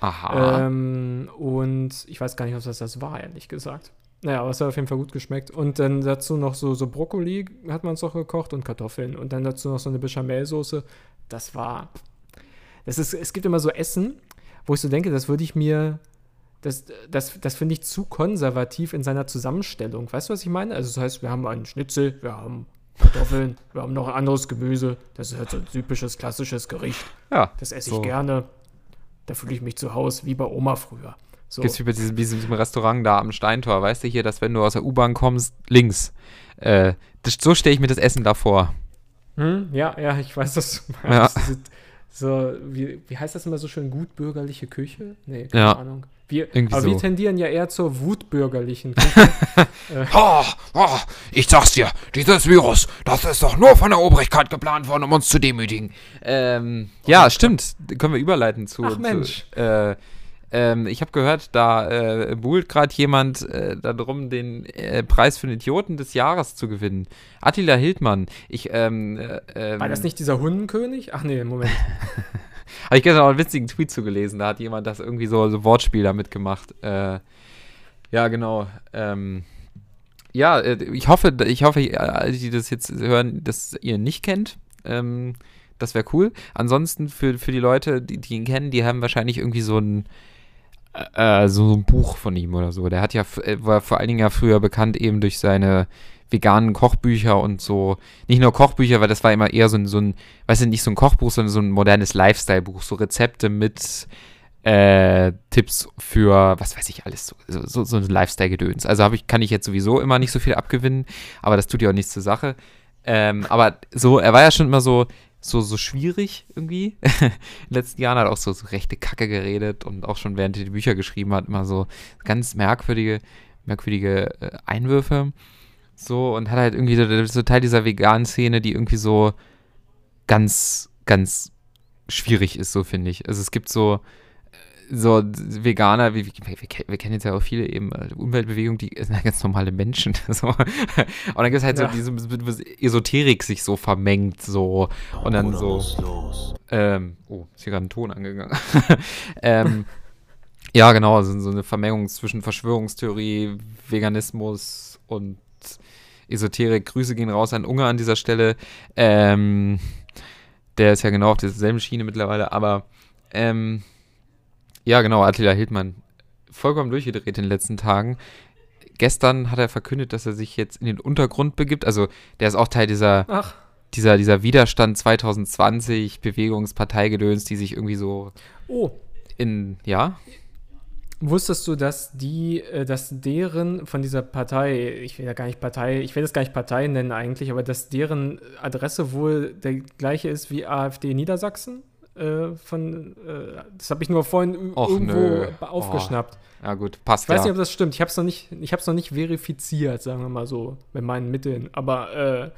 Aha. Ähm, und ich weiß gar nicht, ob das war, ehrlich gesagt. Naja, aber es hat auf jeden Fall gut geschmeckt. Und dann dazu noch so, so Brokkoli hat man uns auch gekocht und Kartoffeln. Und dann dazu noch so eine Bechamelsoße. Das war. Das ist, es gibt immer so Essen, wo ich so denke, das würde ich mir. Das, das, das finde ich zu konservativ in seiner Zusammenstellung. Weißt du, was ich meine? Also, das heißt, wir haben einen Schnitzel, wir haben Kartoffeln, wir haben noch ein anderes Gemüse. Das ist halt so ein typisches, klassisches Gericht. ja. Das esse So. ich gerne. Da fühle ich mich zu Hause, wie bei Oma früher. So. Gibt's wie bei diesem, diesem, Restaurant da am Steintor, weißt du hier, dass wenn du aus der U-Bahn kommst, links. Äh, das, so stelle ich mir das Essen da vor. Hm? Ja, ja, ich weiß, was du Ja. meinst. Diese- So, wie, wie heißt das immer so schön? Gutbürgerliche Küche? Nee, keine Ja. Ahnung. Wir, Irgendwie aber wir so. tendieren ja eher zur wutbürgerlichen Küche. Oh, oh, ich sag's dir, dieses Virus, das ist doch nur von der Obrigkeit geplant worden, um uns zu demütigen. Ähm, ja, stimmt. Können wir überleiten zu. Ach, Mensch. Zu, äh, ähm, ich habe gehört, da äh, buhlt gerade jemand äh, darum, den äh, Preis für den Idioten des Jahres zu gewinnen. Attila Hildmann. Ich, ähm, äh, ähm, War das nicht dieser Hundenkönig? Ach nee, Moment. Habe ich gestern auch einen witzigen Tweet zugelesen, da hat jemand das irgendwie so, so Wortspiel damit gemacht. Äh, ja, genau. Ähm, ja, äh, ich hoffe, ich hoffe, alle, die das jetzt hören, dass ihr ihn nicht kennt. Ähm, das wäre cool. Ansonsten für, für die Leute, die, die ihn kennen, die haben wahrscheinlich irgendwie so ein äh, so ein Buch von ihm oder so. Der hat ja, äh, war vor allen Dingen ja früher bekannt eben durch seine veganen Kochbücher und so. Nicht nur Kochbücher, weil das war immer eher so ein, so ein weißt du, nicht so ein Kochbuch, sondern so ein modernes Lifestyle-Buch. So Rezepte mit äh, Tipps für, was weiß ich alles, so, so, so ein Lifestyle-Gedöns. Also ich, kann ich jetzt sowieso immer nicht so viel abgewinnen, aber das tut ja auch nichts zur Sache. Ähm, aber so, er war ja schon immer so, so, so schwierig irgendwie. In den letzten Jahren hat er auch so, so rechte Kacke geredet und auch schon während er die Bücher geschrieben hat, immer so ganz merkwürdige, merkwürdige äh, Einwürfe. So, und hat halt irgendwie so, so Teil dieser veganen Szene, die irgendwie so ganz, ganz schwierig ist, so finde ich. Also es gibt so, so Veganer, wir, wir, wir, kennen jetzt ja auch viele eben äh, Umweltbewegung, die sind ganz normale Menschen. So. Und dann gibt es halt ja. so diese Esoterik sich so vermengt, so und dann so. Ähm, oh, ist hier gerade ein Ton angegangen. ähm, ja, genau, also so eine Vermengung zwischen Verschwörungstheorie, Veganismus und Esoterik. Grüße gehen raus an Ungar an dieser Stelle. Ähm, der ist ja genau auf derselben Schiene mittlerweile, aber ähm, ja, genau, Attila Hildmann. Vollkommen durchgedreht in den letzten Tagen. Gestern hat er verkündet, dass er sich jetzt in den Untergrund begibt. Also, der ist auch Teil dieser, Ach. dieser, dieser Widerstand 2020, Bewegungsparteigedöns, die sich irgendwie so oh. in, ja? Wusstest du, dass die, äh, dass deren von dieser Partei, ich will ja gar nicht Partei, ich will das gar nicht Partei nennen eigentlich, aber dass deren Adresse wohl der gleiche ist wie AfD Niedersachsen? Äh, von, äh, das habe ich nur vorhin Och, irgendwo nö. aufgeschnappt. Oh. Ja, gut, passt Ich weiß ja. nicht, ob das stimmt. Ich habe es noch nicht, ich habe es noch nicht verifiziert, sagen wir mal so, mit meinen Mitteln. Aber äh,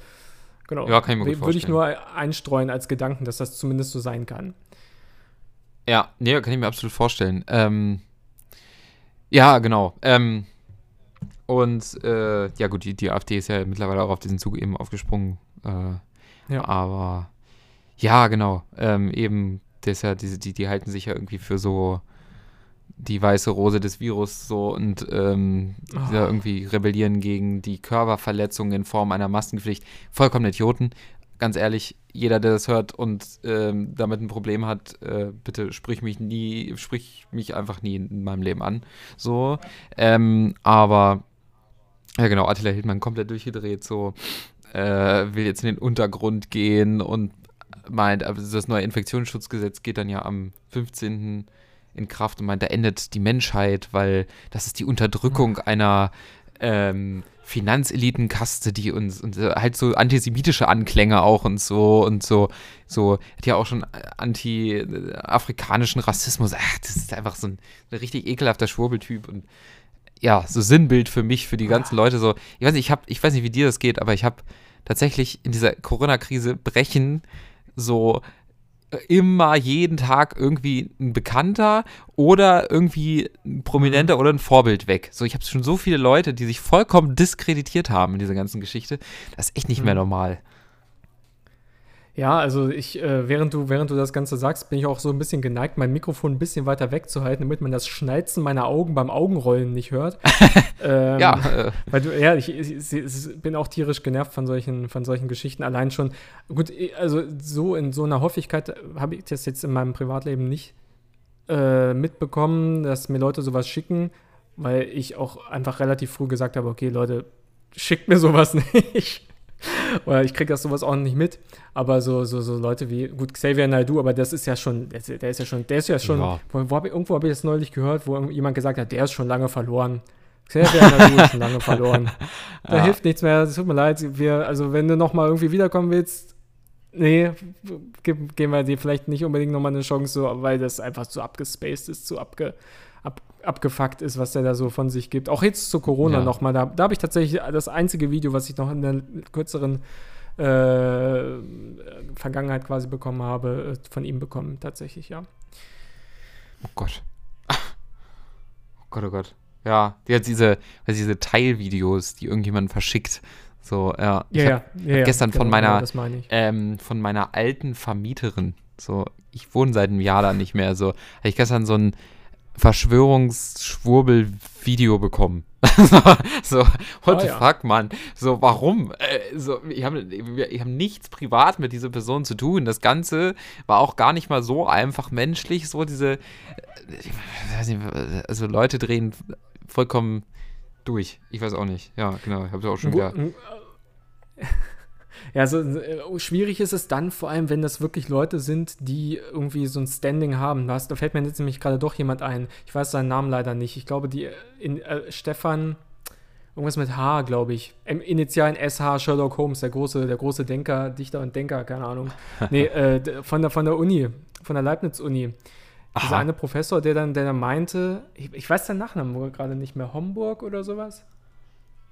genau, Ja, kann ich mir gut würde ich nur einstreuen als Gedanken, dass das zumindest so sein kann. Ja, nee, kann ich mir absolut vorstellen. Ähm, ja, genau. Ähm, und äh, ja gut, die, die AfD ist ja mittlerweile auch auf diesen Zug eben aufgesprungen. Äh, Ja. Aber ja, genau. Ähm, eben, das ja, diese, die, die halten sich ja irgendwie für so die weiße Rose des Virus so und ähm, Oh. irgendwie rebellieren gegen die Körperverletzung in Form einer Maskenpflicht. Vollkommen Idioten. Ganz ehrlich, jeder, der das hört und ähm, damit ein Problem hat, äh, bitte sprich mich nie, sprich mich einfach nie in meinem Leben an. So. Ähm, aber ja genau, Attila Hildmann komplett durchgedreht, so äh, will jetzt in den Untergrund gehen und meint, also das neue Infektionsschutzgesetz geht dann ja am 15. in Kraft und meint, da endet die Menschheit, weil das ist die Unterdrückung einer ähm, Finanzelitenkaste, die uns und äh, halt so antisemitische Anklänge auch und so und so, so, hat ja auch schon anti-afrikanischen Rassismus. Ach, das ist einfach so ein, ein richtig ekelhafter Schwurbeltyp und ja, so Sinnbild für mich, für die ganzen Leute. So, ich weiß nicht, ich hab, ich weiß nicht, wie dir das geht, aber ich habe tatsächlich in dieser Corona-Krise brechen so äh, immer jeden Tag irgendwie ein Bekannter oder irgendwie ein Prominenter oder ein Vorbild weg. So, ich habe schon so viele Leute, die sich vollkommen diskreditiert haben in dieser ganzen Geschichte. Das ist echt nicht mehr Mhm. normal. Ja, also ich, äh, während du, während du das Ganze sagst, bin ich auch so ein bisschen geneigt, mein Mikrofon ein bisschen weiter wegzuhalten, damit man das Schnalzen meiner Augen beim Augenrollen nicht hört. ähm, ja, äh, Weil du, ja, ich, ich, ich, bin auch tierisch genervt von solchen, von solchen Geschichten. Allein schon, gut, also so in so einer Häufigkeit habe ich das jetzt in meinem Privatleben nicht äh, mitbekommen, dass mir Leute sowas schicken, weil ich auch einfach relativ früh gesagt habe, okay, Leute, schickt mir sowas nicht. Oder ich kriege das sowas auch nicht mit. Aber so, so, so Leute wie, gut, Xavier Naidoo, aber das ist ja schon, der, ist ja schon, der ist ja schon, Ja. wo, wo hab ich, irgendwo habe ich das neulich gehört, wo jemand gesagt hat, der ist schon lange verloren. Xavier Naidoo ist schon lange verloren. Da Ja. hilft nichts mehr, es tut mir leid. Wir, also wenn du nochmal irgendwie wiederkommen willst, nee, geben wir dir vielleicht nicht unbedingt nochmal eine Chance, so, weil das einfach zu abgespaced ist, zu abge, ab, abgefuckt ist, was der da so von sich gibt. Auch jetzt zu Corona Ja. nochmal, da, da habe ich tatsächlich das einzige Video, was ich noch in der kürzeren äh, Vergangenheit quasi bekommen habe, äh, von ihm bekommen, tatsächlich, ja. oh Gott. Oh Gott, oh Gott. Ja, die hat diese, also diese Teilvideos, die irgendjemand verschickt. So, ja. Ich hab- ja, ja, gestern von meiner- das meine ich. ähm, von meiner alten Vermieterin So, ich wohne seit einem Jahr da nicht mehr. So, habe ich gestern so ein Verschwörungsschwurbel-Video bekommen. so, what Ah, the ja. fuck, Mann? So, warum? Äh, so, ich habe ich hab nichts privat mit dieser Person zu tun. Das Ganze war auch gar nicht mal so einfach menschlich. So, diese, äh, nicht, also Leute drehen vollkommen durch. Ich weiß auch nicht. Ja, genau. Ich habe auch schon wieder. Ja, so äh, schwierig ist es dann vor allem, wenn das wirklich Leute sind, die irgendwie so ein Standing haben. Was, da fällt mir jetzt nämlich gerade doch jemand ein. Ich weiß seinen Namen leider nicht. Ich glaube, die äh, in, äh, Stefan, irgendwas mit H, glaube ich. Im Initialen SH Sherlock Holmes, der große, der große Denker, Dichter und Denker, keine Ahnung. Nee, äh, von der, von der Uni, von der Leibniz-Uni. Dieser eine Professor, der dann, der dann meinte, ich, ich weiß den Nachnamen gerade nicht mehr, Homburg oder sowas?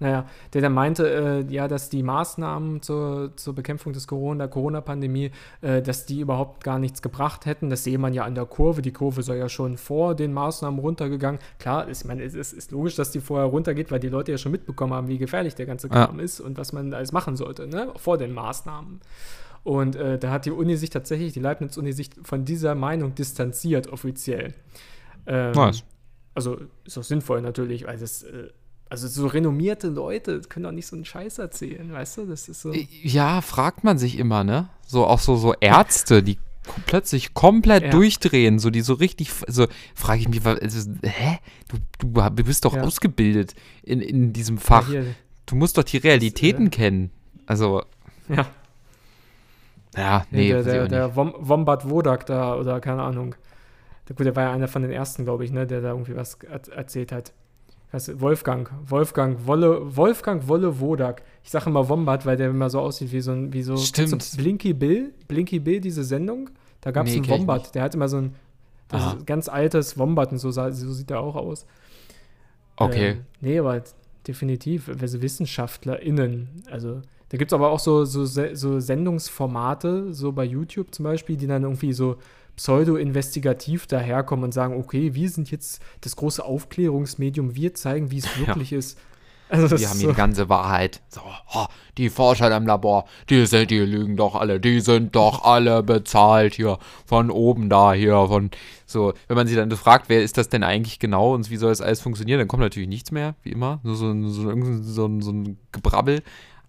Naja, der dann meinte, äh, ja, dass die Maßnahmen zur, zur Bekämpfung des Corona, der Corona-Pandemie, äh, dass die überhaupt gar nichts gebracht hätten. Das sehe man ja an der Kurve. Die Kurve sei ja schon vor den Maßnahmen runtergegangen. Klar, ist, ich meine, es ist, ist logisch, dass die vorher runtergeht, weil die Leute ja schon mitbekommen haben, wie gefährlich der ganze Ja. Kram ist und was man alles machen sollte, ne? vor den Maßnahmen. Und äh, da hat die Uni sich tatsächlich, die Leibniz-Uni sich von dieser Meinung distanziert, offiziell. Ähm, Nice. Also ist auch sinnvoll natürlich, weil das, äh, also so renommierte Leute können doch nicht so einen Scheiß erzählen, weißt du? Das ist so. Ja, fragt man sich immer, ne? So auch so, so Ärzte, die plötzlich komplett Ja. durchdrehen, so die so richtig, so frage ich mich, also, hä? Du, du, bist doch Ja. ausgebildet in, in diesem Fach. Hier, Du musst doch die Realitäten äh, kennen. Also, ja, ja, nee, der, der, der. Wom Wombat Wodak da oder keine Ahnung. Der, gut, der war ja einer von den ersten, glaube ich, ne, der da irgendwie was er erzählt hat. Weiß, Wolfgang, Wolfgang Wolle, Wolfgang Wolle Wodak. Ich sage immer Wombat, weil der immer so aussieht wie so ein, wie so Stimmt. du Blinky Bill, Blinky Bill, diese Sendung. Da gab es Nee, einen Wombat, der hat immer so ein ein ganz altes Wombat und so, so sieht er auch aus. Okay. Ähm, nee, aber definitiv, also WissenschaftlerInnen. Also, da gibt es aber auch so, so, so Sendungsformate, so bei YouTube zum Beispiel, die dann irgendwie so pseudo-investigativ daherkommen und sagen, okay, wir sind jetzt das große Aufklärungsmedium, wir zeigen, wie es Ja. wirklich ist. Also ist haben so, die ganze Wahrheit. So, oh, die Forscher im Labor, die, sind, die lügen doch alle, die sind doch alle bezahlt hier, von oben da hier, von so. Wenn man sie dann fragt, wer ist das denn eigentlich genau und wie soll das alles funktionieren, dann kommt natürlich nichts mehr, wie immer, nur so, so, so, ein- so ein Gebrabbel.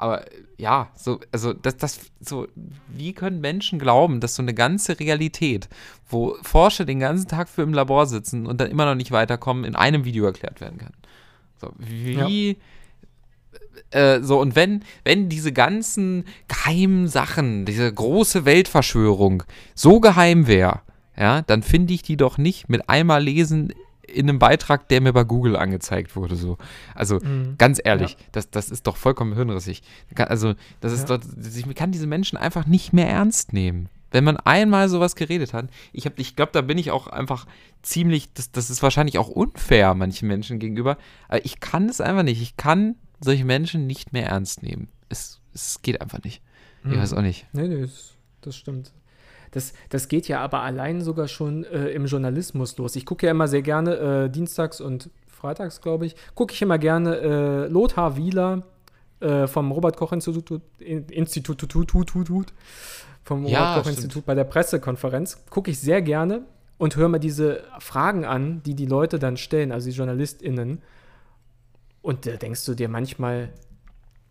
Aber ja, so, also das, das, so, wie können Menschen glauben, dass so eine ganze Realität, wo Forscher den ganzen Tag für im Labor sitzen und dann immer noch nicht weiterkommen, in einem Video erklärt werden kann? So, wie, äh, so, und wenn, wenn diese ganzen geheimen Sachen, diese große Weltverschwörung so geheim wäre, ja, dann finde ich die doch nicht mit einmal lesen in einem Beitrag, der mir bei Google angezeigt wurde. So. Also Mhm. ganz ehrlich, das, das ist doch vollkommen hirnrissig. Also, das ist Ja. doch, ich kann diese Menschen einfach nicht mehr ernst nehmen. Wenn man einmal sowas geredet hat, ich, hab- ich glaube, da bin ich auch einfach ziemlich, das, das ist wahrscheinlich auch unfair manchen Menschen gegenüber, aber ich kann es einfach nicht. Ich kann solche Menschen nicht mehr ernst nehmen. Es, es geht einfach nicht. Ich Mhm. weiß auch nicht. Nee, nee, das stimmt. Das, das geht ja aber allein sogar schon äh, im Journalismus los. Ich gucke ja immer sehr gerne, äh, dienstags und freitags, glaube ich, gucke ich immer gerne äh, Lothar Wieler äh, vom Robert-Koch-Institut In- Institut, Tut, Tut, Tut, Tut, vom Ja, Robert-Koch-Institut bei der Pressekonferenz. Gucke ich sehr gerne und höre mir diese Fragen an, die die Leute dann stellen, also die JournalistInnen. Und da denkst du dir manchmal,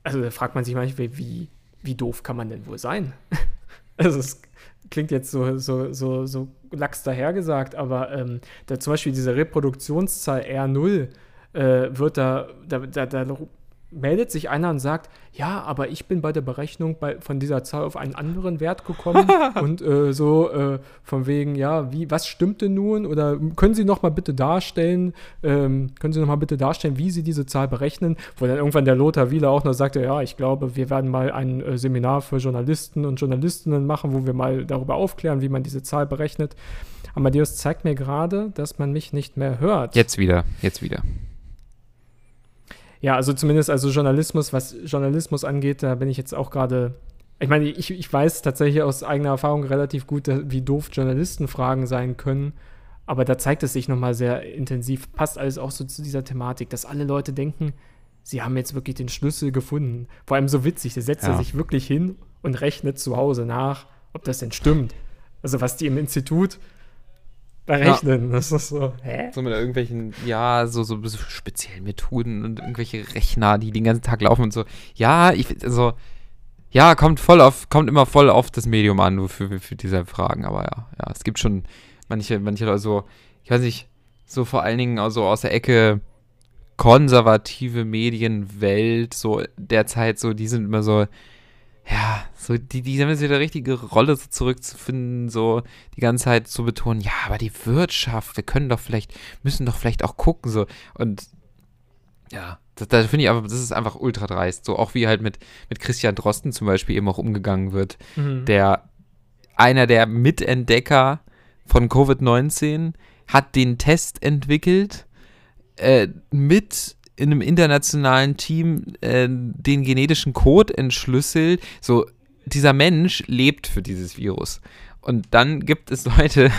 also da fragt man sich manchmal, wie, wie doof kann man denn wohl sein? also es klingt jetzt so, so, so, so lax dahergesagt, aber ähm, da zum Beispiel diese Reproduktionszahl R0 äh, wird da, da, da, da meldet sich einer und sagt, ja, aber ich bin bei der Berechnung bei, von dieser Zahl auf einen anderen Wert gekommen und äh, so äh, von wegen, ja, wie, was stimmt denn nun? Oder können Sie noch mal bitte darstellen, ähm, können Sie noch mal bitte darstellen, wie Sie diese Zahl berechnen? Wo dann irgendwann der Lothar Wieler auch noch sagte, ja, ich glaube, wir werden mal ein äh, Seminar für Journalisten und Journalistinnen machen, wo wir mal darüber aufklären, wie man diese Zahl berechnet. Amadeus zeigt mir gerade, dass man mich nicht mehr hört. Jetzt wieder, jetzt wieder. Ja, also zumindest also Journalismus, was Journalismus angeht, da bin ich jetzt auch gerade. Ich meine, ich, ich weiß tatsächlich aus eigener Erfahrung relativ gut, wie doof Journalistenfragen sein können. Aber da zeigt es sich nochmal sehr intensiv. Passt alles auch so zu dieser Thematik, dass alle Leute denken, sie haben jetzt wirklich den Schlüssel gefunden. Vor allem so witzig, da setzt Ja. er sich wirklich hin und rechnet zu Hause nach, ob das denn stimmt. Also was die im Institut berechnen. Ja. Das ist so, hä? So mit irgendwelchen, ja, so, so, so speziellen Methoden und irgendwelche Rechner, die den ganzen Tag laufen und so. Ja, ich, also, ja, kommt voll auf, kommt immer voll auf das Medium an für, für, für diese Fragen, aber ja, ja, es gibt schon manche, manche Leute so, ich weiß nicht, so vor allen Dingen also aus der Ecke konservative Medienwelt, so derzeit so, die sind immer so, ja, so die, die haben jetzt wieder richtige Rolle so zurückzufinden, so die ganze Zeit zu betonen, ja, aber die Wirtschaft, wir können doch vielleicht, müssen doch vielleicht auch gucken, so. Und ja, da, da finde ich aber, das ist einfach ultra dreist. So auch wie halt mit, mit Christian Drosten zum Beispiel eben auch umgegangen wird, mhm. der einer der Mitentdecker von Covid-19 hat den Test entwickelt, äh, mit in einem internationalen Team äh, den genetischen Code entschlüsselt. So, dieser Mensch lebt für dieses Virus. Und dann gibt es Leute,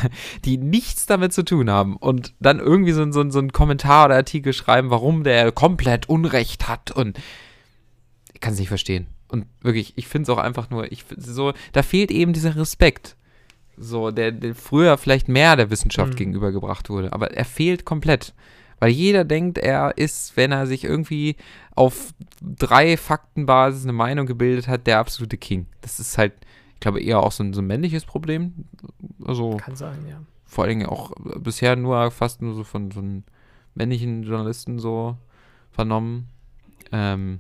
die nichts damit zu tun haben und dann irgendwie so, so, so einen Kommentar oder Artikel schreiben, warum der komplett Unrecht hat. Und ich kann es nicht verstehen. Und wirklich, ich finde es auch einfach nur, ich so, da fehlt eben dieser Respekt. So, der, der früher vielleicht mehr der Wissenschaft mhm. gegenübergebracht wurde. Aber er fehlt komplett. Weil jeder denkt, er ist, wenn er sich irgendwie auf drei Faktenbasis eine Meinung gebildet hat, der absolute King. Das ist halt, ich glaube, eher auch so ein, so ein männliches Problem. Also, Kann sein, ja. Vor allen Dingen auch bisher nur fast nur so von, von männlichen Journalisten so vernommen. Ähm,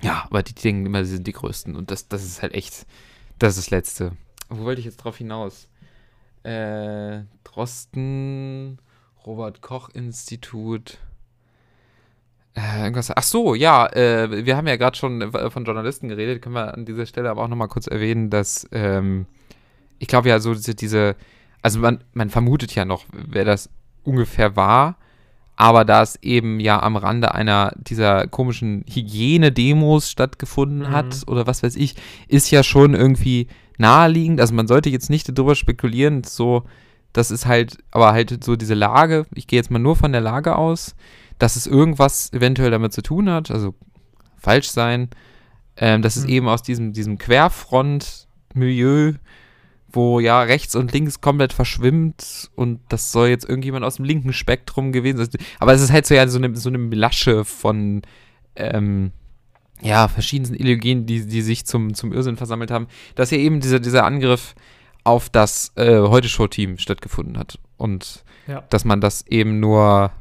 ja, aber die denken immer, sie sind die Größten. Und das, das ist halt echt, das ist das Letzte. Wo wollte ich jetzt drauf hinaus? Äh, Drosten Robert Koch Institut. Äh, irgendwas. Ach so, ja, äh, wir haben ja gerade schon von Journalisten geredet. Können wir an dieser Stelle aber auch nochmal kurz erwähnen, dass ähm, ich glaube ja so diese, diese also man, man vermutet ja noch, wer das ungefähr war, aber da es eben ja am Rande einer dieser komischen Hygienedemos stattgefunden mhm. hat oder was weiß ich, ist ja schon irgendwie naheliegend. Also man sollte jetzt nicht darüber spekulieren, so das ist halt, aber halt so diese Lage, ich gehe jetzt mal nur von der Lage aus, dass es irgendwas eventuell damit zu tun hat, also falsch sein, ähm, dass mhm. es eben aus diesem, diesem Querfront-Milieu, wo ja rechts und links komplett verschwimmt und das soll jetzt irgendjemand aus dem linken Spektrum gewesen sein. Aber es ist halt so ja so eine, so eine Lasche von ähm, ja, verschiedensten Ideologien, die, die sich zum, zum Irrsinn versammelt haben, dass ja eben dieser, dieser Angriff auf das äh, Heute-Show-Team stattgefunden hat. Und ja. dass man das eben nur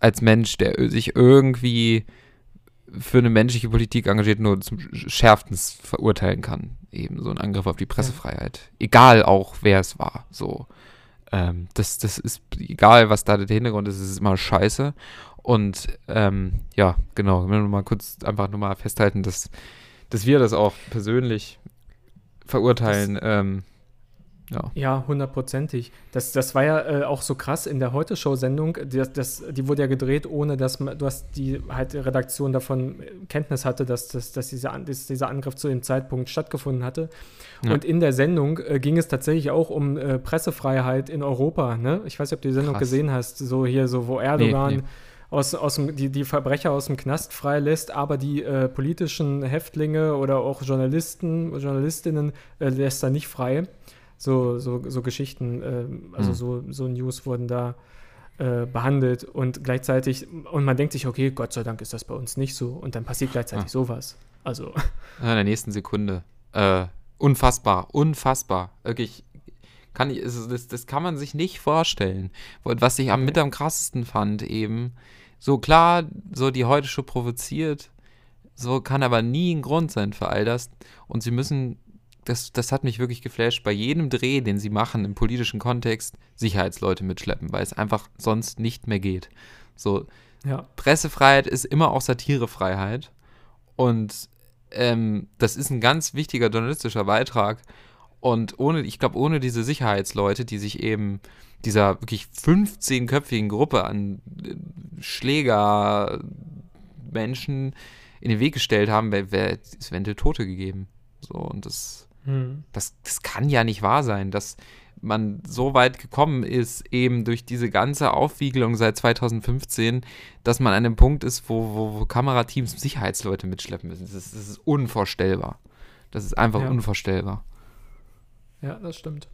als Mensch, der sich irgendwie für eine menschliche Politik engagiert, nur zum schärfstens verurteilen kann. Eben so ein Angriff auf die Pressefreiheit. Ja. Egal auch, wer es war. So. Ähm, das, das ist egal, was da der Hintergrund ist, es ist immer scheiße. Und ähm, ja, genau, wenn wir mal kurz einfach nochmal festhalten, dass, dass wir das auch persönlich verurteilen. Das, ähm, ja, ja hundertprozentig. Das, das war ja äh, auch so krass in der Heute-Show-Sendung. Das, das, die wurde ja gedreht, ohne dass, man, dass die halt Redaktion davon Kenntnis hatte, dass, dass, dass, dieser, dass dieser Angriff zu dem Zeitpunkt stattgefunden hatte. Ja. Und in der Sendung äh, ging es tatsächlich auch um äh, Pressefreiheit in Europa. Ne? Ich weiß nicht, ob du die Sendung krass. gesehen hast, so hier, so wo Erdogan. Nee, nee. Aus, aus dem, die, die Verbrecher aus dem Knast freilässt, aber die äh, politischen Häftlinge oder auch Journalisten, Journalistinnen äh, lässt er nicht frei so, so, so Geschichten, äh, also mhm. so, so News wurden da äh, behandelt und gleichzeitig, und man denkt sich, okay, Gott sei Dank ist das bei uns nicht so und dann passiert gleichzeitig ah. sowas. Also. In der nächsten Sekunde. Äh, unfassbar, unfassbar. Wirklich, kann ich, das, das kann man sich nicht vorstellen. Und was ich am, mit am krassesten fand, eben, so klar, so die heute schon provoziert, so kann aber nie ein Grund sein für all das. Und sie müssen das, das hat mich wirklich geflasht, bei jedem Dreh, den sie machen im politischen Kontext, Sicherheitsleute mitschleppen, weil es einfach sonst nicht mehr geht. So, ja. Pressefreiheit ist immer auch Satirefreiheit. Und ähm, das ist ein ganz wichtiger journalistischer Beitrag. Und ohne, ich glaube, ohne diese Sicherheitsleute, die sich eben dieser wirklich 15-köpfigen Gruppe an äh, Schlägermenschen in den Weg gestellt haben, wäre wär, es eventuell Tote gegeben. So, und das hm. Das, das kann ja nicht wahr sein, dass man so weit gekommen ist, eben durch diese ganze Aufwiegelung seit 2015, dass man an einem Punkt ist, wo, wo, wo Kamerateams Sicherheitsleute mitschleppen müssen. Das ist, das ist unvorstellbar. Das ist einfach ja. unvorstellbar. Ja, das stimmt.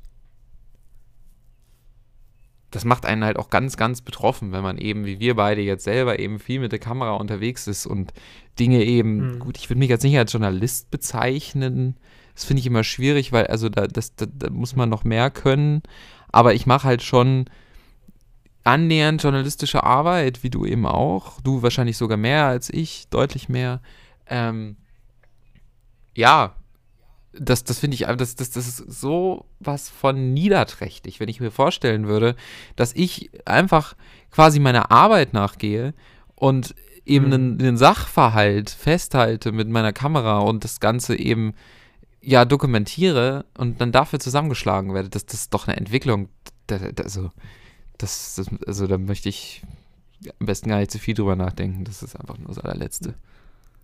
das macht einen halt auch ganz, ganz betroffen, wenn man eben, wie wir beide jetzt selber, eben viel mit der Kamera unterwegs ist und Dinge eben, Mhm. gut, ich würde mich jetzt nicht als Journalist bezeichnen. Das finde ich immer schwierig, weil also da, das, da, da muss man noch mehr können. Aber ich mache halt schon annähernd journalistische Arbeit, wie du eben auch. Du wahrscheinlich sogar mehr als ich, deutlich mehr. Ähm, ja, das, das finde ich, das, das, das ist so was von niederträchtig, wenn ich mir vorstellen würde, dass ich einfach quasi meiner Arbeit nachgehe und eben Mhm. einen, einen Sachverhalt festhalte mit meiner Kamera und das Ganze eben ja dokumentiere und dann dafür zusammengeschlagen werde. Das, das ist doch eine Entwicklung. Also, das, das, also da möchte ich am besten gar nicht zu viel drüber nachdenken. Das ist einfach nur das allerletzte.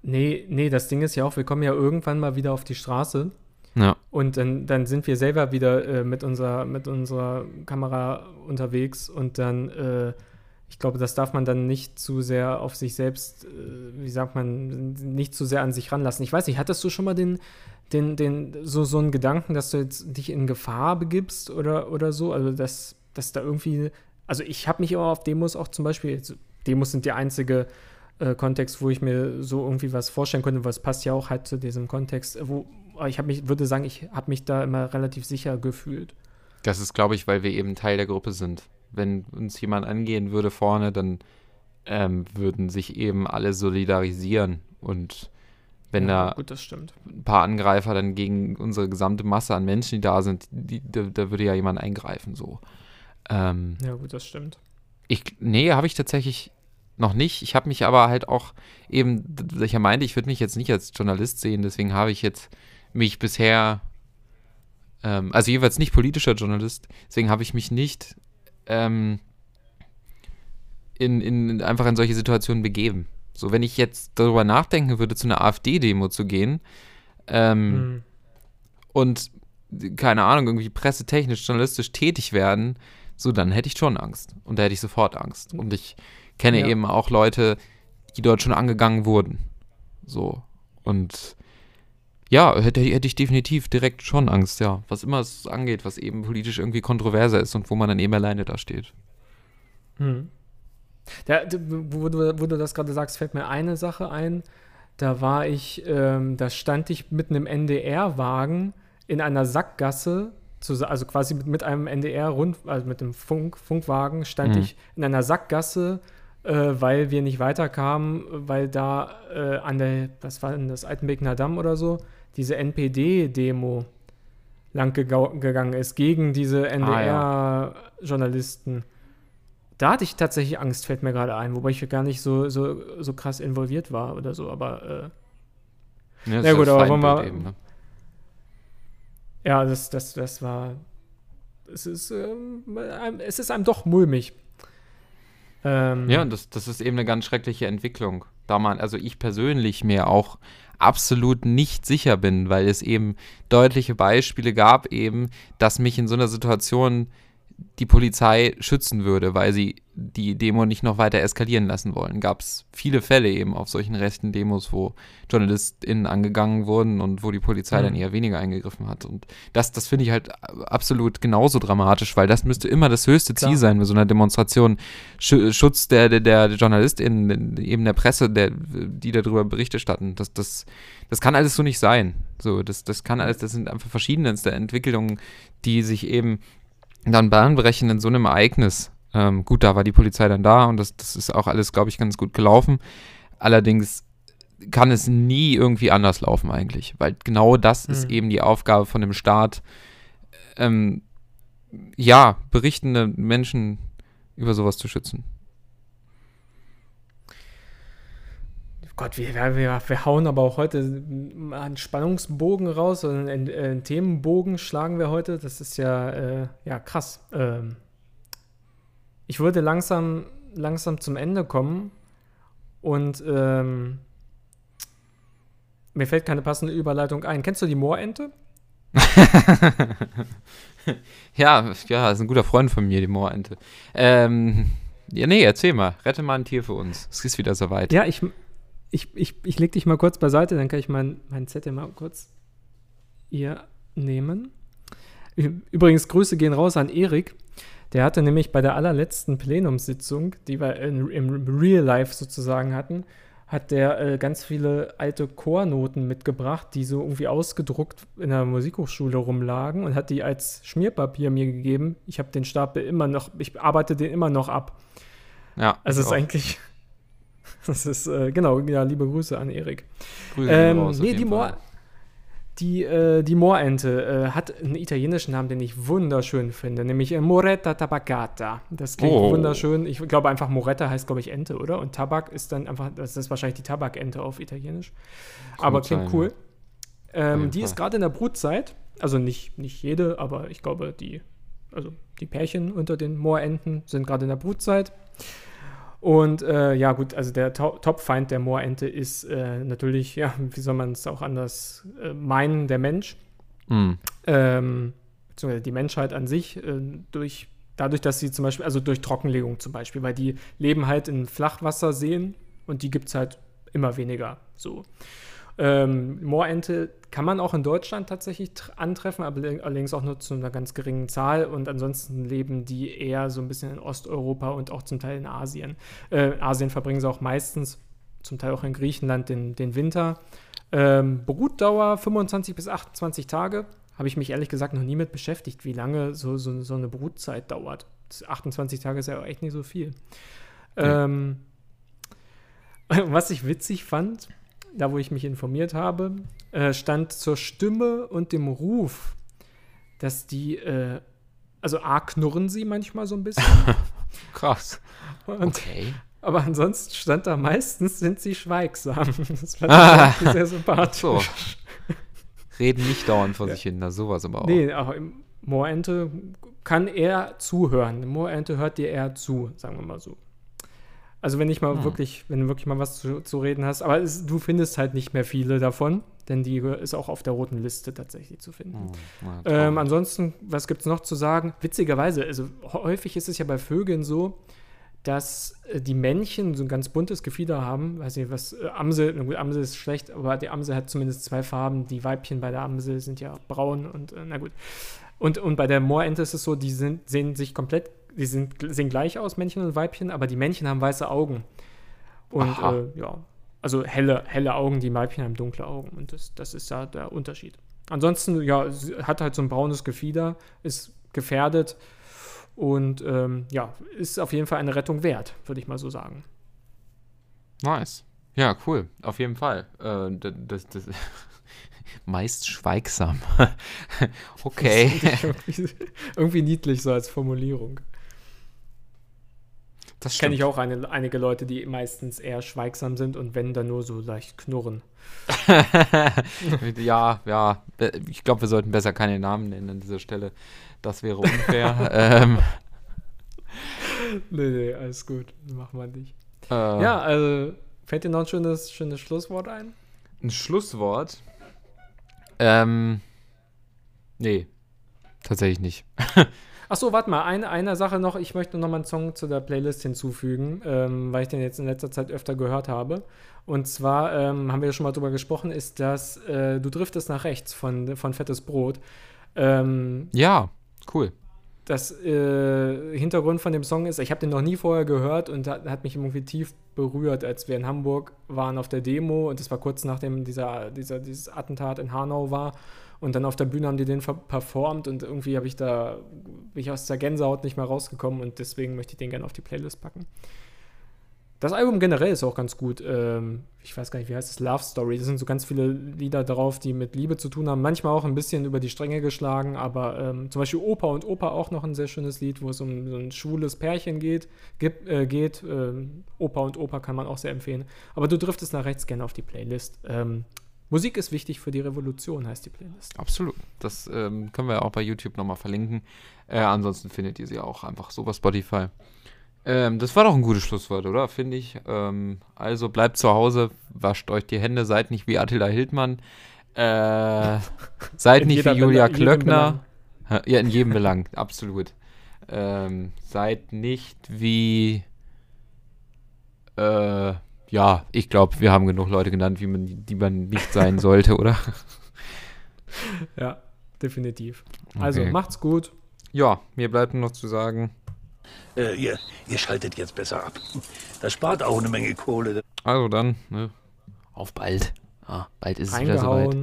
Nee, nee, das Ding ist ja auch, wir kommen ja irgendwann mal wieder auf die Straße Ja. und dann, dann sind wir selber wieder äh, mit, unserer, mit unserer Kamera unterwegs und dann, äh, ich glaube, das darf man dann nicht zu sehr auf sich selbst, äh, wie sagt man, nicht zu sehr an sich ranlassen. Ich weiß nicht, hattest du schon mal den, den, den, so, so einen Gedanken, dass du jetzt dich in Gefahr begibst oder, oder so? Also, dass, dass da irgendwie, also ich habe mich immer auf Demos auch zum Beispiel, jetzt, Demos sind der einzige äh, Kontext, wo ich mir so irgendwie was vorstellen könnte, was passt ja auch halt zu diesem Kontext, wo ich mich, würde sagen, ich habe mich da immer relativ sicher gefühlt. Das ist, glaube ich, weil wir eben Teil der Gruppe sind. Wenn uns jemand angehen würde vorne, dann ähm, würden sich eben alle solidarisieren. Und wenn ja, da gut, ein paar Angreifer dann gegen unsere gesamte Masse an Menschen, die da sind, die, da, da würde ja jemand eingreifen. So. Ähm, Ja, gut, das stimmt. ich, nee, habe ich tatsächlich noch nicht. Ich habe mich aber halt auch eben, ich ja meinte, ich würde mich jetzt nicht als Journalist sehen, deswegen habe ich jetzt mich bisher, ähm, also jeweils nicht politischer Journalist, deswegen habe ich mich nicht ähm, in, in, einfach in solche Situationen begeben. So, wenn ich jetzt darüber nachdenken würde, zu einer AfD-Demo zu gehen, ähm, Hm. und keine Ahnung, irgendwie pressetechnisch, journalistisch tätig werden, so dann hätte ich schon Angst. Und da hätte ich sofort Angst. Und ich kenne Ja. eben auch Leute, die dort schon angegangen wurden. So. Und ja, hätte, hätte ich definitiv direkt schon Angst, ja. Was immer es angeht, was eben politisch irgendwie kontroverser ist und wo man dann eben alleine da steht. Hm. Da, wo, du, wo du das gerade sagst, fällt mir eine Sache ein. Da war ich, ähm, da stand ich mit einem NDR-Wagen in einer Sackgasse, also quasi mit, mit einem NDR-Rund, also mit dem Funk, Funkwagen, stand Mhm. ich in einer Sackgasse, äh, weil wir nicht weiterkamen, weil da äh, an der, was war denn das, Altenbekener Damm oder so, diese NPD-Demo lang gegangen ist gegen diese NDR-Journalisten. Da hatte ich tatsächlich Angst, fällt mir gerade ein, wobei ich gar nicht so, so, so krass involviert war oder so, aber äh, Ja, Ja, gut, aber wollen wir- eben, ne? ja, das, das, das war. Es ist, ähm, einem- es ist einem doch mulmig. Ähm, Ja, und das, das ist eben eine ganz schreckliche Entwicklung. Da man, also ich persönlich mir auch absolut nicht sicher bin, weil es eben deutliche Beispiele gab, eben, dass mich in so einer Situation die Polizei schützen würde, weil sie die Demo nicht noch weiter eskalieren lassen wollen. Gab es viele Fälle eben auf solchen rechten Demos, wo JournalistInnen angegangen wurden und wo die Polizei Mhm. dann eher weniger eingegriffen hat. Und das, das finde ich halt absolut genauso dramatisch, weil das müsste immer das höchste Ziel Klar. sein bei so einer Demonstration. Sch Schutz der, der, der JournalistInnen, eben der Presse, der, die darüber Bericht erstatten. Das, das, das kann alles so nicht sein. So, das, das kann alles, das sind einfach verschiedenste Entwicklungen, die sich eben dann bahnbrechen in so einem Ereignis. Ähm, gut, da war die Polizei dann da und das, das ist auch alles, glaube ich, ganz gut gelaufen. Allerdings kann es nie irgendwie anders laufen eigentlich, weil genau das ist Mhm. eben die Aufgabe von dem Staat, ähm, ja, berichtende Menschen über sowas zu schützen. Gott, wir, wir, wir, hauen aber auch heute einen Spannungsbogen raus, einen, einen Themenbogen schlagen wir heute. Das ist ja, äh, ja krass. Ähm, ich würde langsam, langsam zum Ende kommen und ähm, mir fällt keine passende Überleitung ein. Kennst du die Moorente? ja, ja, ist ein guter Freund von mir, die Moorente. Ähm, ja, nee, erzähl mal. Rette mal ein Tier für uns. Es ist wieder soweit. Ja, ich, ich, ich, ich leg dich mal kurz beiseite, dann kann ich meinen mein Zettel mal kurz hier nehmen. Übrigens, Grüße gehen raus an Erik. Der hatte nämlich bei der allerletzten Plenumssitzung, die wir in, im Real Life sozusagen hatten, hat der äh, ganz viele alte Chornoten mitgebracht, die so irgendwie ausgedruckt in der Musikhochschule rumlagen und hat die als Schmierpapier mir gegeben. Ich habe den Stapel immer noch, ich arbeite den immer noch ab. Ja. Also es ist auch. eigentlich, das ist, äh, genau, ja, liebe Grüße an Erik. Grüße Ähm, raus, nee, die. Moor, die, äh, die Moorente äh, hat einen italienischen Namen, den ich wunderschön finde, nämlich äh, Moretta tabacata. Das klingt Oh. wunderschön. Ich glaube einfach Moretta heißt, glaube ich, Ente, oder? Und Tabak ist dann einfach, das ist wahrscheinlich die Tabakente auf Italienisch. aber klingt sein, cool. Ähm, die ist gerade in der Brutzeit. Also nicht, nicht jede, aber ich glaube, die, also die Pärchen unter den Moorenten sind gerade in der Brutzeit. Und äh, ja, gut, also der To Topfeind der Moorente ist äh, natürlich, ja, wie soll man es auch anders äh, meinen, der Mensch. Hm. Ähm, beziehungsweise die Menschheit an sich, äh, durch, dadurch, dass sie zum Beispiel, also durch Trockenlegung zum Beispiel, weil die leben halt in Flachwasserseen und die gibt es halt immer weniger so. Ähm, Moorente kann man auch in Deutschland tatsächlich tr- antreffen, aber le- allerdings auch nur zu einer ganz geringen Zahl. Und ansonsten leben die eher so ein bisschen in Osteuropa und auch zum Teil in Asien. Äh, Asien verbringen sie auch meistens, zum Teil auch in Griechenland, den, den Winter. Ähm, Brutdauer 25 bis 28 Tage. Habe ich mich ehrlich gesagt noch nie mit beschäftigt, wie lange so, so, so eine Brutzeit dauert. 28 Tage ist ja echt nicht so viel. Ja. Ähm, was ich witzig fand, da wo ich mich informiert habe, äh, stand zur Stimme und dem Ruf, dass die, äh, also A, knurren sie manchmal so ein bisschen. Krass. und, Okay. Aber ansonsten stand da meistens, sind sie schweigsam. Das fand Ah. ich sehr sympathisch. So. Reden nicht dauernd vor sich hin, na sowas aber auch. Nee, aber im Moorente kann er zuhören. Moorente hört dir eher zu, sagen wir mal so. Also wenn ich mal Hm. wirklich, wenn du wirklich mal was zu, zu reden hast, aber es, du findest halt nicht mehr viele davon, denn die ist auch auf der roten Liste tatsächlich zu finden. Na, Ähm, ansonsten, was gibt es noch zu sagen? Witzigerweise, also häufig ist es ja bei Vögeln so, dass äh, die Männchen so ein ganz buntes Gefieder haben. Weiß nicht, was äh, Amsel, na gut, Amsel ist schlecht, aber die Amsel hat zumindest zwei Farben. Die Weibchen bei der Amsel sind ja braun und äh, na gut. Und, und bei der Moorente ist es so, die sind, sehen sich komplett, die sind, sehen gleich aus, Männchen und Weibchen, aber die Männchen haben weiße Augen. Und äh, ja, also helle, helle Augen, die Weibchen haben dunkle Augen. Und das, das ist ja der Unterschied. Ansonsten, ja, sie hat halt so ein braunes Gefieder, ist gefährdet und ähm, ja, ist auf jeden Fall eine Rettung wert, würde ich mal so sagen. Nice. Ja, cool. Auf jeden Fall. Äh, das, das, meist schweigsam. okay. irgendwie niedlich so als Formulierung. Das Kenne ich auch eine, einige Leute, die meistens eher schweigsam sind und wenn dann nur so leicht knurren. ja, ja. Ich glaube, wir sollten besser keine Namen nennen an dieser Stelle. Das wäre unfair. ähm, Nee, nee, alles gut. Machen wir nicht. äh, Ja, also fällt dir noch ein schönes, schönes Schlusswort ein? Ein Schlusswort. Ähm. Nee. Tatsächlich nicht. Achso, warte mal, eine, eine Sache noch. Ich möchte noch mal einen Song zu der Playlist hinzufügen, ähm, weil ich den jetzt in letzter Zeit öfter gehört habe. Und zwar ähm, haben wir ja schon mal drüber gesprochen, ist das äh, Du driftest nach rechts von, von Fettes Brot. Ähm, Ja, cool. das äh, Hintergrund von dem Song ist, ich habe den noch nie vorher gehört und hat, hat mich irgendwie tief berührt, als wir in Hamburg waren auf der Demo und das war kurz nachdem dieser, dieser, dieses Attentat in Hanau war und dann auf der Bühne haben die den performt und irgendwie habe ich da, bin ich aus der Gänsehaut nicht mehr rausgekommen und deswegen möchte ich den gerne auf die Playlist packen. Das Album generell ist auch ganz gut. Ähm, ich weiß gar nicht, wie heißt es? Love Story. Da sind so ganz viele Lieder drauf, die mit Liebe zu tun haben. Manchmal auch ein bisschen über die Stränge geschlagen, aber ähm, zum Beispiel Opa und Opa auch noch ein sehr schönes Lied, wo es um so ein schwules Pärchen geht. Gibt, äh, geht. Ähm, Opa und Opa kann man auch sehr empfehlen. Aber du driftest nach rechts gerne auf die Playlist. Ähm, Musik ist wichtig für die Revolution, heißt die Playlist. Absolut. Das ähm, können wir auch bei YouTube nochmal verlinken. Äh, ansonsten findet ihr sie auch einfach so bei Spotify. Ähm, das war doch ein gutes Schlusswort, oder? Finde ich. Ähm, also bleibt zu Hause, wascht euch die Hände, seid nicht wie Attila Hildmann. Äh, seid nicht wie Julia Belang- Klöckner. Ja, in jedem Belang, absolut. Ähm, seid nicht wie. Äh, ja, ich glaube, wir haben genug Leute genannt, wie man, die man nicht sein sollte, oder? Ja, definitiv. Also Okay. macht's gut. Ja, mir bleibt nur noch zu sagen, Äh, ihr, ihr schaltet jetzt besser ab. Das spart auch eine Menge Kohle. Also dann, ne, auf bald. Ah, bald ist es wieder soweit.